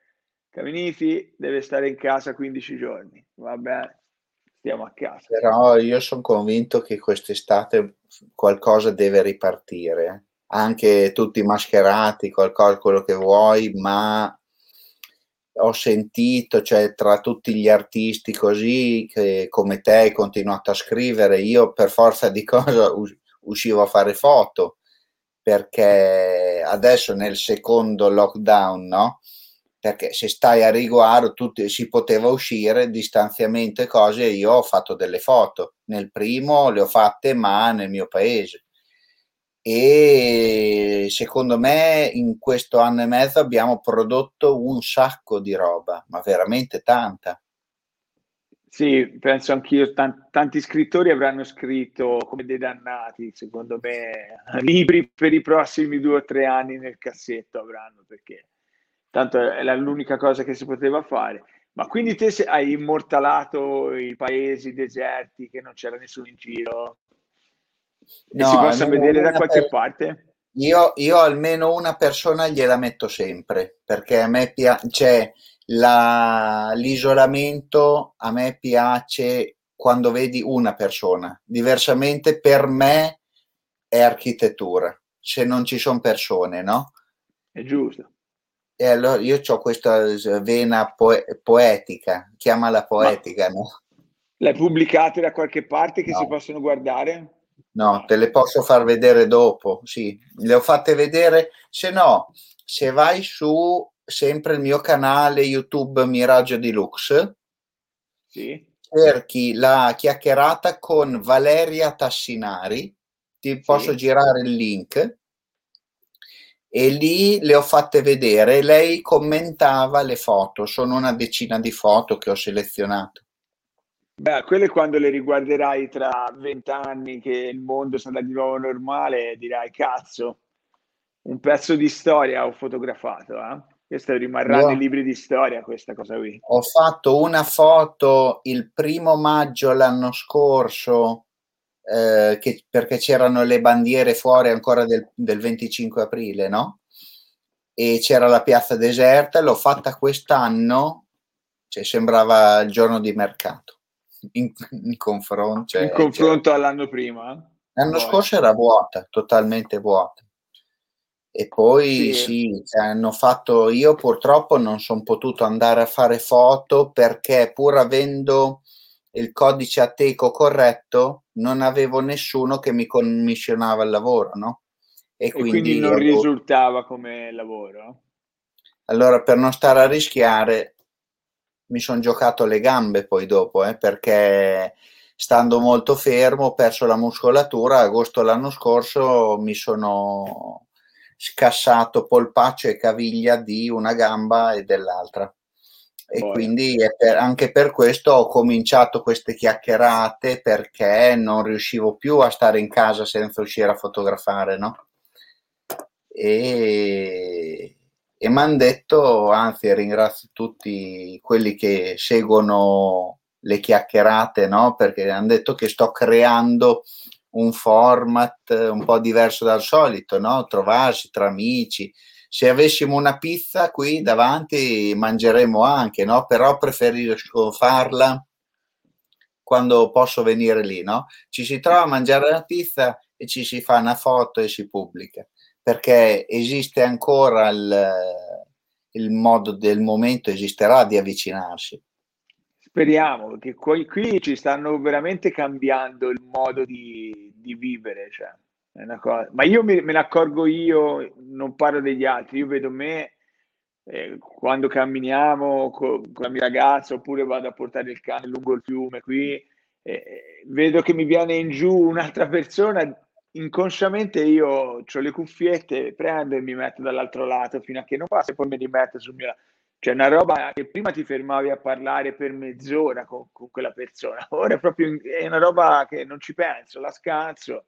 Caminiti deve stare in casa 15 giorni, va bene, stiamo a casa. Però io sono convinto che quest'estate qualcosa deve ripartire, anche tutti mascherati, qualcosa, quello che vuoi, ma ho sentito, cioè tra tutti gli artisti così, che come te hai continuato a scrivere, io per forza di cosa uscivo a fare foto perché adesso nel secondo lockdown, no? Perché se stai a riguardo tutti, si poteva uscire, distanziamento e cose, io ho fatto delle foto. Nel primo le ho fatte ma nel mio paese. E secondo me in questo anno e mezzo abbiamo prodotto un sacco di roba, ma veramente tanta. Sì, penso anch'io, tanti, tanti scrittori avranno scritto come dei dannati, secondo me, libri per i prossimi due o tre anni nel cassetto avranno, perché tanto è l'unica cosa che si poteva fare. Ma quindi te hai immortalato i paesi deserti che non c'era nessuno in giro no, e si possa vedere da qualche per... parte? Io, io almeno una persona gliela metto sempre, perché a me piace... Cioè, la, l'isolamento a me piace quando vedi una persona, diversamente per me è architettura, se non ci sono persone, no? È giusto. E allora io ho questa vena poe- poetica, chiamala poetica, Ma no? L'hai pubblicata da qualche parte che no. si possono guardare? No, te le posso far vedere dopo, sì, le ho fatte vedere, se no, se vai su sempre il mio canale YouTube Miraggio Deluxe, sì. cerchi la chiacchierata con Valeria Tassinari, ti sì. posso girare il link, e lì le ho fatte vedere, lei commentava le foto, sono una decina di foto che ho selezionato. Beh, quelle quando le riguarderai tra vent'anni che il mondo sarà di nuovo normale, dirai cazzo, un pezzo di storia ho fotografato, eh? Questo rimarrà Io nei libri di storia, questa cosa qui. Ho fatto una foto il primo maggio l'anno scorso, eh, che, perché c'erano le bandiere fuori ancora del, del 25 aprile, no? E c'era la piazza deserta, l'ho fatta quest'anno, cioè sembrava il giorno di mercato in, in confronto. Cioè, in confronto all'anno prima? L'anno Poi. scorso era vuota, totalmente vuota. E poi sì, sì cioè, hanno fatto, io purtroppo non sono potuto andare a fare foto perché pur avendo il codice ateco corretto, non avevo nessuno che mi commissionava il lavoro, no? E, e quindi, quindi, non avevo... risultava come lavoro? Allora, per non stare a rischiare, mi sono giocato le gambe poi dopo, eh, perché stando molto fermo ho perso la muscolatura. Agosto l'anno scorso mi sono scassato polpaccio e caviglia di una gamba e dell'altra. E Poi. quindi per, anche per questo ho cominciato queste chiacchierate perché non riuscivo più a stare in casa senza uscire a fotografare, no? E e mi hanno detto, anzi ringrazio tutti quelli che seguono le chiacchierate, no? perché hanno detto che sto creando un format un po' diverso dal solito, no? trovarsi tra amici. Se avessimo una pizza qui davanti mangeremo anche, no? però preferisco farla quando posso venire lì. No? Ci si trova a mangiare la pizza e ci si fa una foto e si pubblica perché esiste ancora il, il modo del momento, esisterà di avvicinarsi. Speriamo, perché qui, qui ci stanno veramente cambiando il modo di, di vivere. Cioè, Ma io me, me, ne accorgo io, non parlo degli altri, io vedo me eh, quando camminiamo con, con, la mia ragazza oppure vado a portare il cane lungo il fiume qui, eh, vedo che mi viene in giù un'altra persona inconsciamente io ho le cuffiette, prendo e mi metto dall'altro lato fino a che non passa e poi mi rimetto sul mio Cioè una roba che prima ti fermavi a parlare per mezz'ora con, con quella persona, ora è proprio è una roba che non ci penso, la scazzo.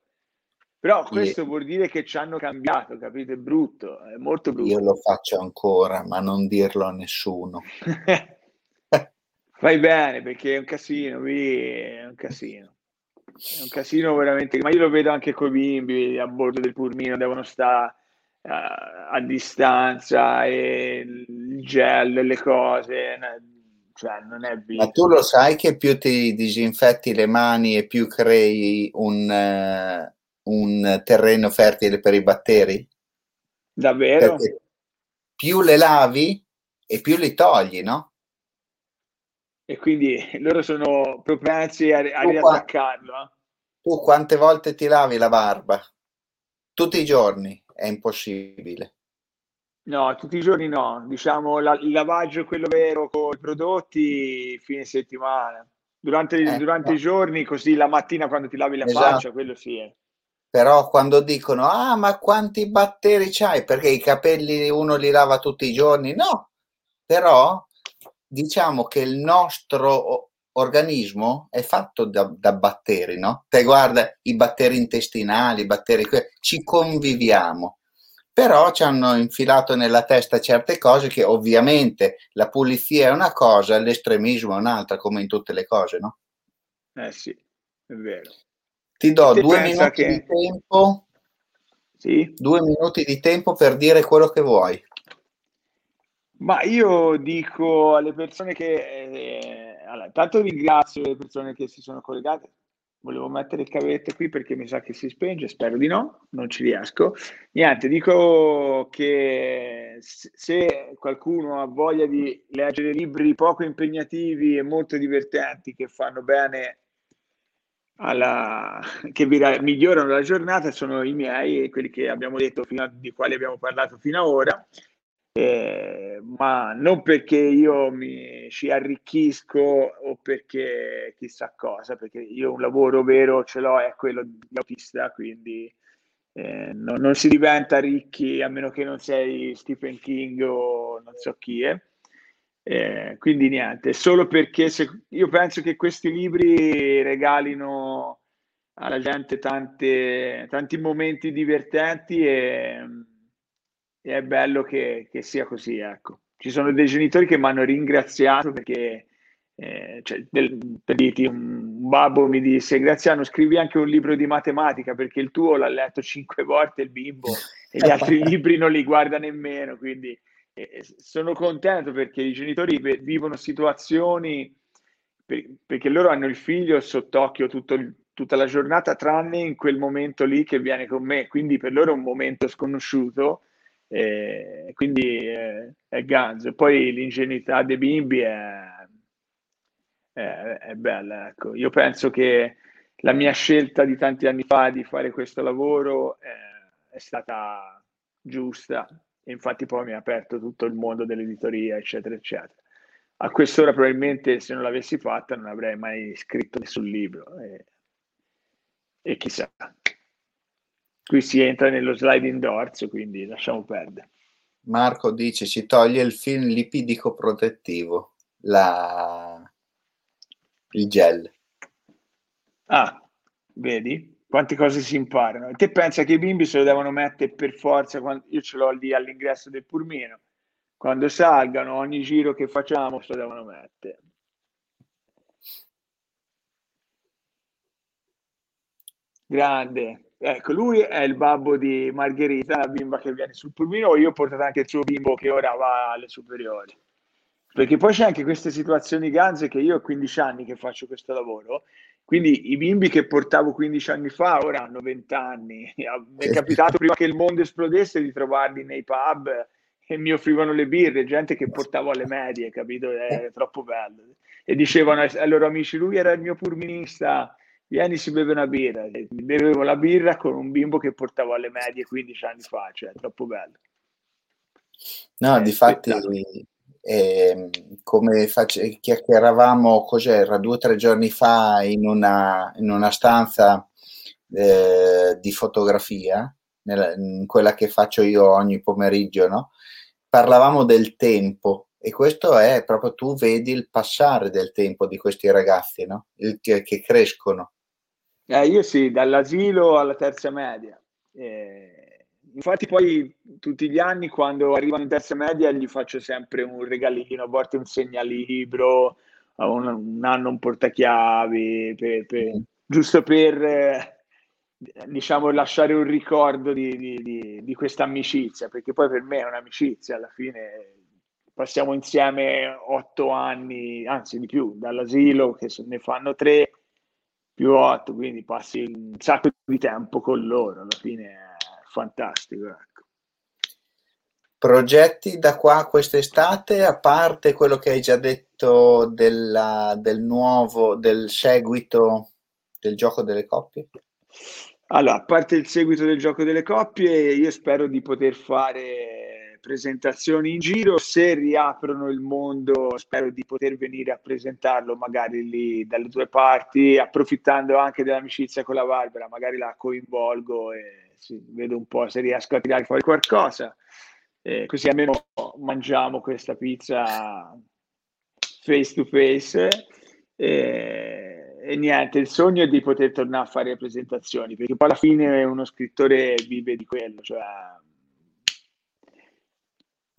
Però questo vuol dire che ci hanno cambiato, capito? È brutto, è molto brutto. Io lo faccio ancora, ma non dirlo a nessuno. Fai bene perché è un casino, è un casino. È un casino veramente, ma io lo vedo anche con i bimbi a bordo del pulmino, devono stare a distanza e il gel, le cose, cioè non è vero. Ma tu lo sai che più ti disinfetti le mani e più crei un, uh, un terreno fertile per i batteri? Davvero? Perché più le lavi e più li togli, no? e quindi loro sono propensi a, a riattaccarlo. Eh. Tu quante volte ti lavi la barba? Tutti i giorni? È impossibile. No, tutti i giorni no. Diciamo la, il lavaggio, quello vero con i prodotti, fine settimana. Durante, eh, durante no. i giorni, così la mattina quando ti lavi la esatto. faccia, quello sì. È. Però quando dicono, ah, ma quanti batteri c'hai? Perché i capelli uno li lava tutti i giorni? No, però diciamo che il nostro organismo è fatto da, da, batteri, no? Te guarda i batteri intestinali, i batteri, ci conviviamo, però ci hanno infilato nella testa certe cose che ovviamente la pulizia è una cosa, l'estremismo è un'altra, come in tutte le cose, no? Eh sì, è vero. Ti do due minuti che... di tempo. Sì? Due minuti di tempo per dire quello che vuoi. Ma io dico alle persone che... Eh, allora, intanto ringrazio le persone che si sono collegate. Volevo mettere il cavetto qui perché mi sa che si spenge, spero di no, non ci riesco. Niente, dico che se qualcuno ha voglia di leggere libri poco impegnativi e molto divertenti che fanno bene alla, che vi migliorano la giornata sono i miei e quelli che abbiamo detto fino a, di quali abbiamo parlato fino ad ora. Eh, ma non perché io mi ci arricchisco o perché chissà cosa, perché io un lavoro vero ce l'ho, è quello di autista, quindi eh, no, non si diventa ricchi a meno che non sei Stephen King o non so chi è. Eh, quindi niente, solo perché se, io penso che questi libri regalino alla gente tante, tanti momenti divertenti e, e è bello che, che, sia così. Ecco. Ci sono dei genitori che mi hanno ringraziato perché, eh, cioè, del, per dirti, un babbo mi disse Graziano scrivi anche un libro di matematica perché il tuo l'ha letto cinque volte il bimbo e gli altri libri non li guarda nemmeno, quindi sono contento perché i genitori vivono situazioni perché loro hanno il figlio sott'occhio tutto, tutta la giornata, tranne in quel momento lì che viene con me, quindi per loro è un momento sconosciuto, eh, quindi eh, è ganzo. Poi l'ingenuità dei bimbi è, è, è bella. Ecco. Io penso che la mia scelta di tanti anni fa di fare questo lavoro è, eh, è stata giusta e infatti poi mi ha aperto tutto il mondo dell'editoria, eccetera, eccetera. A quest'ora probabilmente se non l'avessi fatta non avrei mai scritto nessun libro e, e chissà. Qui si entra nello sliding doors, quindi lasciamo perdere. Marco dice ci toglie il film lipidico protettivo, la... il gel. Ah, vedi? quante cose si imparano. E te pensa che i bimbi se lo devono mettere per forza, quando, io ce l'ho lì all'ingresso del purmino, quando salgano, ogni giro che facciamo se lo devono mettere. Grande. Ecco, lui è il babbo di Margherita, la bimba che viene sul pulmino, io ho portato anche il suo bimbo che ora va alle superiori. Perché poi c'è anche queste situazioni ganze che io ho 15 anni che faccio questo lavoro quindi i bimbi che portavo 15 anni fa ora hanno 20 anni. Mi è capitato prima che il mondo esplodesse di trovarli nei pub e mi offrivano le birre, gente che portavo alle medie, capito? È troppo bello. E dicevano ai loro amici, lui era il mio purminista, vieni si beve una birra. E bevevo la birra con un bimbo che portavo alle medie 15 anni fa, cioè troppo bello. No, di fatti e, ehm, come face- chiacchieravamo, cos'era, due o tre giorni fa in una, in una stanza eh, di fotografia, nella, in quella che faccio io ogni pomeriggio, no? parlavamo del tempo e questo è proprio tu vedi il passare del tempo di questi ragazzi no? il, che, che, crescono. Eh, io sì, dall'asilo alla terza media. Eh Infatti poi tutti gli anni quando arrivano in terza media gli faccio sempre un regalino, a volte un segnalibro, un, un anno un portachiavi, per, per, giusto per eh, diciamo lasciare un ricordo di, di, di, di questa amicizia, perché poi per me è un'amicizia, alla fine passiamo insieme otto anni, anzi di più, dall'asilo che ne fanno tre più otto, quindi passi un sacco di tempo con loro, alla fine fantastico. Ecco. Progetti da qua quest'estate, a parte quello che hai già detto della, del nuovo, del seguito del gioco delle coppie? Allora, a parte il seguito del gioco delle coppie, io spero di poter fare presentazioni in giro. Se riaprono il mondo, spero di poter venire a presentarlo magari lì dalle due parti, approfittando anche dell'amicizia con la Barbara, magari la coinvolgo e sì, vedo un po' se riesco a tirare fuori qualcosa. Eh, così almeno mangiamo questa pizza face to face. Eh, e niente, il sogno è di poter tornare a fare presentazioni, perché poi alla fine uno scrittore vive di quello, cioè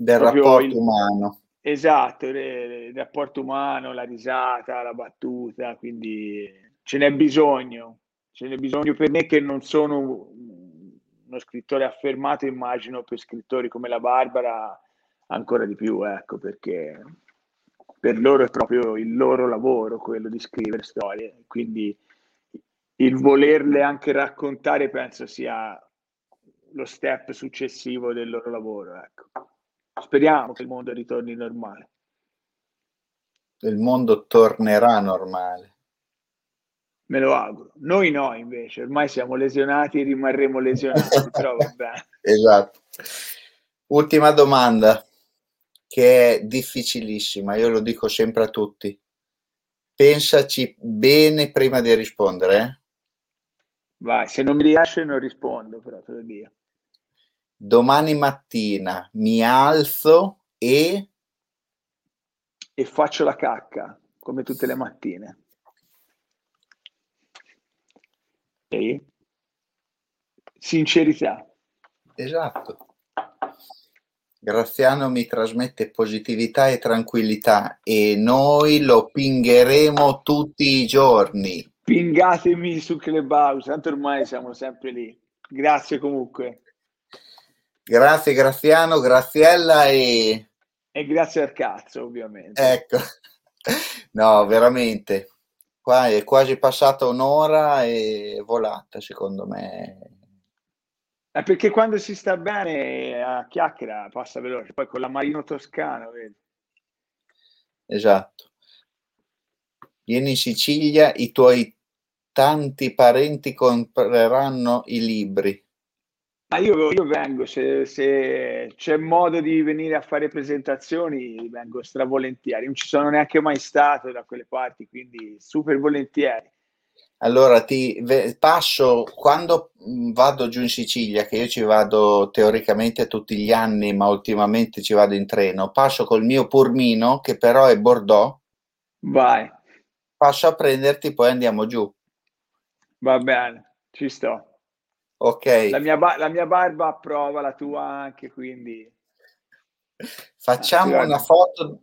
del rapporto il, umano. Esatto, il, il rapporto umano, la risata, la battuta, quindi ce n'è bisogno, ce n'è bisogno per me che non sono uno scrittore affermato, immagino per scrittori come la Barbara ancora di più, ecco, perché per loro è proprio il loro lavoro quello di scrivere storie, quindi il volerle anche raccontare penso sia lo step successivo del loro lavoro, ecco. Speriamo che il mondo ritorni normale. Il mondo tornerà normale. Me lo auguro. Noi no, invece, ormai siamo lesionati e rimarremo lesionati, però vabbè. Esatto. Ultima domanda, che è difficilissima, io lo dico sempre a tutti. Pensaci bene prima di rispondere. Eh? Vai, se non mi riesce non rispondo, però te lo dico. Domani mattina mi alzo e... E faccio la cacca, come tutte le mattine. E? Sincerità. Esatto. Graziano mi trasmette positività e tranquillità e noi lo pingheremo tutti i giorni. Pingatemi su Clubhouse, tanto ormai siamo sempre lì. Grazie comunque. Grazie Graziano, Graziella e... E grazie al cazzo, ovviamente. Ecco, no, veramente. Qua è quasi passata un'ora e volata, secondo me. È perché quando si sta bene a chiacchiera passa veloce, poi con la Marino Toscano, vedi? Esatto. Vieni in Sicilia, i tuoi tanti parenti compreranno i libri. Ma io, io vengo, se, se, c'è modo di venire a fare presentazioni, vengo stravolentieri. Non ci sono neanche mai stato da quelle parti, quindi super volentieri. Allora ti passo quando vado giù in Sicilia, che io ci vado teoricamente tutti gli anni, ma ultimamente ci vado in treno. Passo col mio purmino, che però è Bordeaux. Vai. Passo a prenderti, poi andiamo giù. Va bene, ci sto. Ok. La mia, ba- la mia barba approva, la tua anche, quindi... Facciamo ah, una foto.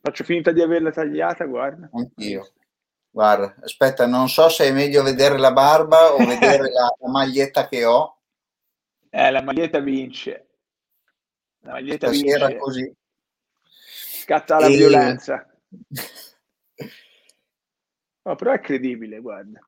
Faccio finta di averla tagliata, guarda. Anch'io. Guarda, aspetta, non so se è meglio vedere la barba o vedere la, la maglietta che ho. Eh, la maglietta vince. La maglietta Stasera vince. così. Scatta la e... violenza. Oh, però è credibile, guarda.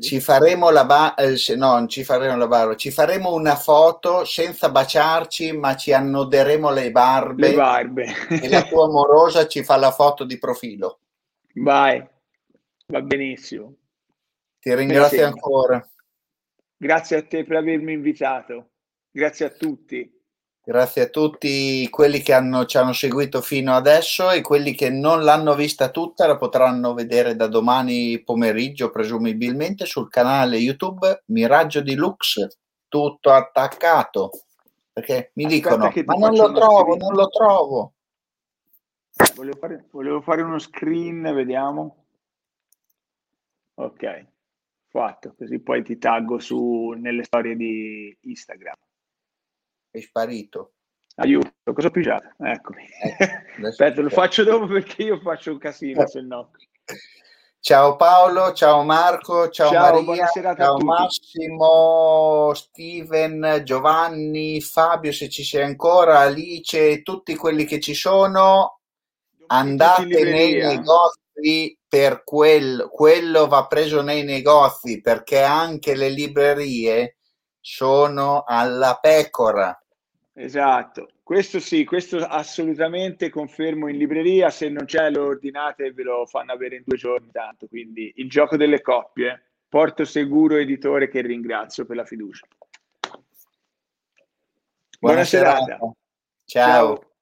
Ci faremo la ba- eh, no, ci faremo la barba, ci faremo una foto senza baciarci, ma ci annoderemo le barbe. Le barbe. e la tua amorosa ci fa la foto di profilo. Vai, va benissimo. Ti ringrazio ancora. Grazie a te per avermi invitato. Grazie a tutti. Grazie a tutti quelli che hanno, ci hanno seguito fino adesso e quelli che non l'hanno vista tutta la potranno vedere da domani pomeriggio presumibilmente sul canale YouTube Miraggio di Lux, tutto attaccato. Perché mi Aspetta dicono, ma non lo trovo, screen. non lo trovo. Volevo fare, volevo fare uno screen, vediamo. Ok, fatto, così poi ti taggo su, nelle storie di Instagram è sparito. Aiuto, cosa ho pigiato? Eccomi. Eh, Aspetta, lo faccio dopo perché io faccio un casino, se no. Ciao Paolo, ciao Marco, ciao, ciao Maria, ciao Massimo, Steven, Giovanni, Fabio se ci sei ancora, Alice, tutti quelli che ci sono, andate nei negozi per quel, quello va preso nei negozi perché anche le librerie sono alla pecora. Esatto, questo sì, questo assolutamente confermo in libreria, se non c'è lo ordinate e ve lo fanno avere in due giorni tanto, quindi il gioco delle coppie, Porto Seguro Editore che ringrazio per la fiducia. Buona, Buona serata. Ciao. Ciao.